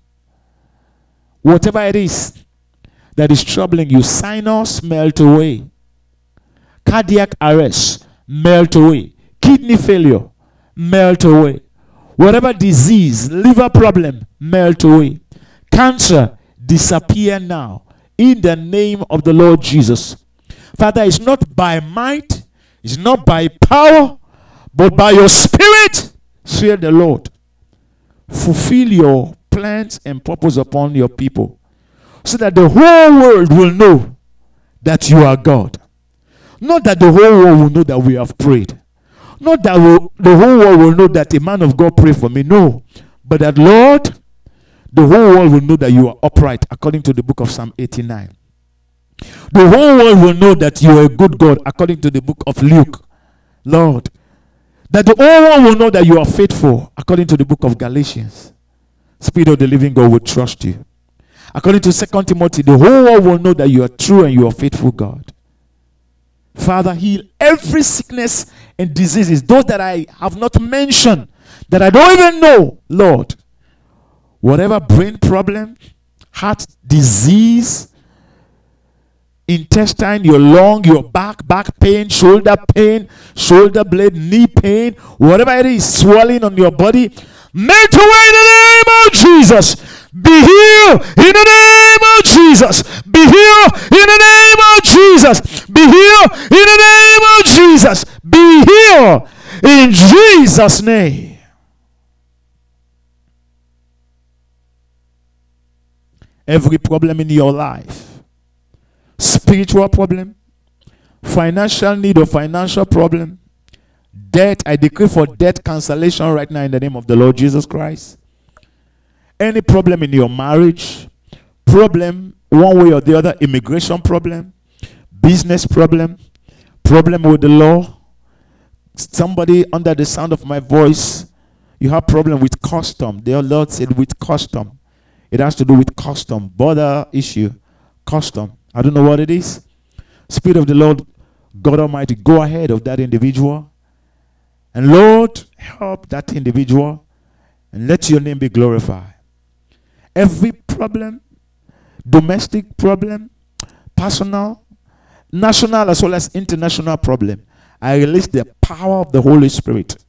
whatever it is that is troubling you, sinus melt away, cardiac arrest melt away, kidney failure melt away, whatever disease, liver problem melt away, cancer disappear now. In the name of the Lord Jesus. Father, it's not by might, it's not by power, but by your spirit, said the Lord. Fulfill your plans and purpose upon your people so that the whole world will know that you are God. Not that the whole world will know that we have prayed. Not that we'll, the whole world will know that a man of God prayed for me. No. But that, Lord, the whole world will know that you are upright according to the book of Psalm 89. The whole world will know that you are a good God according to the book of Luke. Lord, that the whole world will know that you are faithful according to the book of Galatians. Spirit of the living God will trust you. According to Second Timothy, the whole world will know that you are true and you are faithful God. Father, heal every sickness and diseases, those that I have not mentioned, that I don't even know, Lord. Whatever brain problem, heart disease, intestine, your lung, your back, back pain, shoulder pain, shoulder blade, knee pain, whatever it is swelling on your body, melt away in the name of Jesus. Be healed in the name of Jesus. Be healed in the name of Jesus. Be healed in the name of Jesus. Be healed in Jesus' name. Every problem in your life spiritual problem, financial need or financial problem, debt. I decree for debt cancellation right now in the name of the Lord Jesus Christ. Any problem in your marriage, problem one way or the other, immigration problem, business problem, problem with the law, somebody under the sound of my voice, you have problem with custom. The Lord said with custom. It has to do with custom, border issue, custom. I don't know what it is. Spirit of the Lord, God Almighty, go ahead of that individual. And Lord, help that individual and let your name be glorified. Every problem, domestic problem, personal, national as well as international problem, I release the power of the Holy Spirit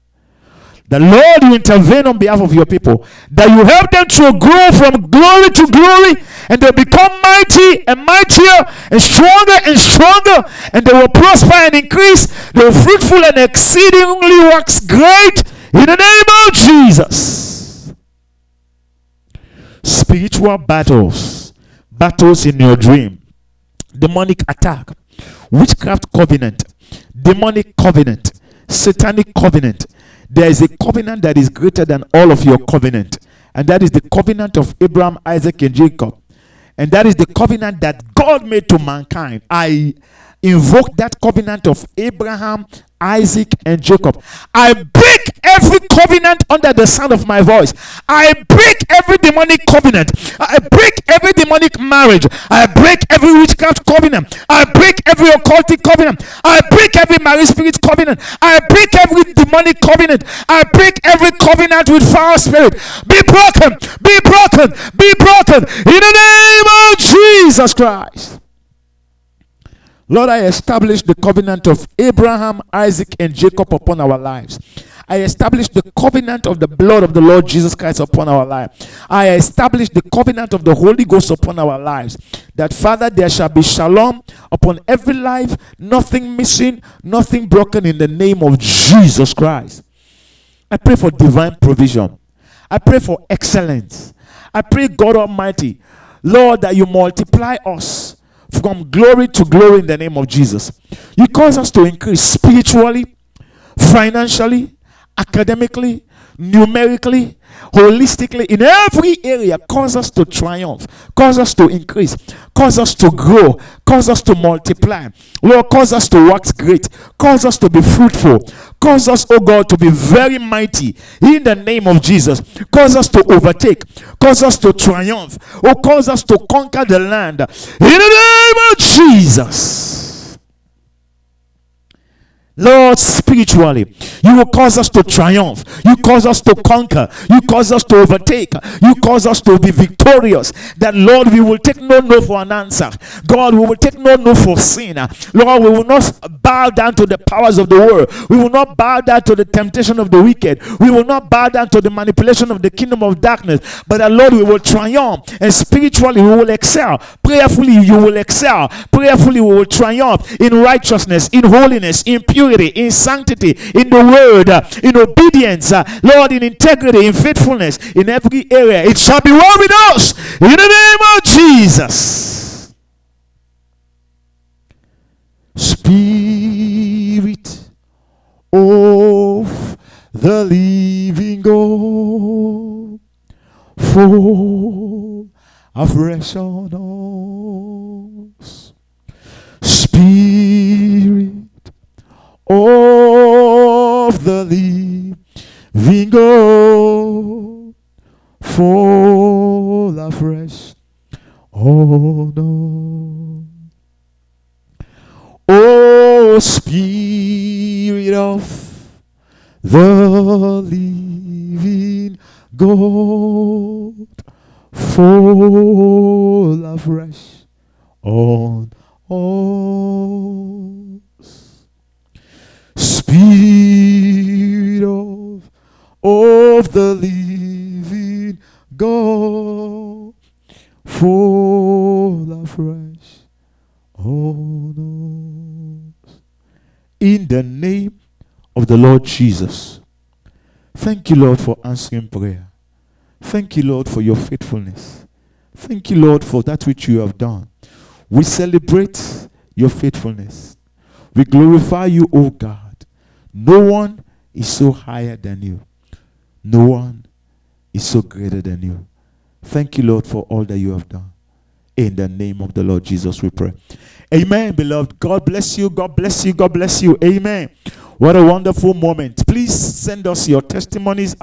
the Lord will intervene on behalf of your people, that you help them to grow from glory to glory, and they'll become mighty and mightier and stronger and stronger, and they will prosper and increase. They will fruitful and exceedingly works great in the name of Jesus. Spiritual battles, battles in your dream, demonic attack, witchcraft covenant, demonic covenant, satanic covenant there is a covenant that is greater than all of your covenant. And that is the covenant of Abraham, Isaac, and Jacob. And that is the covenant that God made to mankind. I invoke that covenant of Abraham, Isaac, and Jacob. I break every covenant under the sound of my voice. I break every demonic covenant. I break every demonic marriage. I break every witchcraft covenant. I break every occultic covenant. I break every marriage spirit covenant. I break every demonic covenant. I break every covenant with foul spirit. Be broken. Be broken. Be broken. In the name Jesus Christ. Lord, I establish the covenant of Abraham, Isaac, and Jacob upon our lives. I establish the covenant of the blood of the Lord Jesus Christ upon our life. I establish the covenant of the Holy Ghost upon our lives. That Father, there shall be shalom upon every life, nothing missing, nothing broken in the name of Jesus Christ. I pray for divine provision. I pray for excellence. I pray, God Almighty, Lord, that you multiply us from glory to glory in the name of Jesus. You cause us to increase spiritually, financially, academically, numerically, holistically, in every area, cause us to triumph, cause us to increase, cause us to grow, cause us to multiply. Lord, cause us to work great, cause us to be fruitful, cause us, oh God, to be very mighty in the name of Jesus. Cause us to overtake, cause us to triumph, or cause us to conquer the land in the name of Jesus. Lord, spiritually, you will cause us to triumph. You cause us to conquer. You cause us to overtake. You cause us to be victorious. That, Lord, we will take no no for an answer. God, we will take no no for sin. Lord, we will not bow down to the powers of the world. We will not bow down to the temptation of the wicked. We will not bow down to the manipulation of the kingdom of darkness. But, that, Lord, we will triumph. And spiritually, we will excel. Prayerfully, you will excel. Prayerfully, we will triumph in righteousness, in holiness, in purity purity, in sanctity, in the word, uh, in obedience, uh, Lord, in integrity, in faithfulness, in every area. It shall be well with us in the name of Jesus. Spirit of the living God, fall afresh on us. Spirit of the living God fall afresh on us. Oh, Spirit of the living God, fall afresh on us. Spirit of, of the living God, fall afresh on us. In the name of the Lord Jesus. Thank you, Lord, for answering prayer. Thank you, Lord, for your faithfulness. Thank you, Lord, for that which you have done. We celebrate your faithfulness. We glorify you, O God. No one is so higher than you. No one is so greater than you. Thank you, Lord, for all that you have done. In the name of the Lord Jesus, we pray. Amen, beloved. God bless you. God bless you. God bless you. Amen. What a wonderful moment. Please send us your testimonies.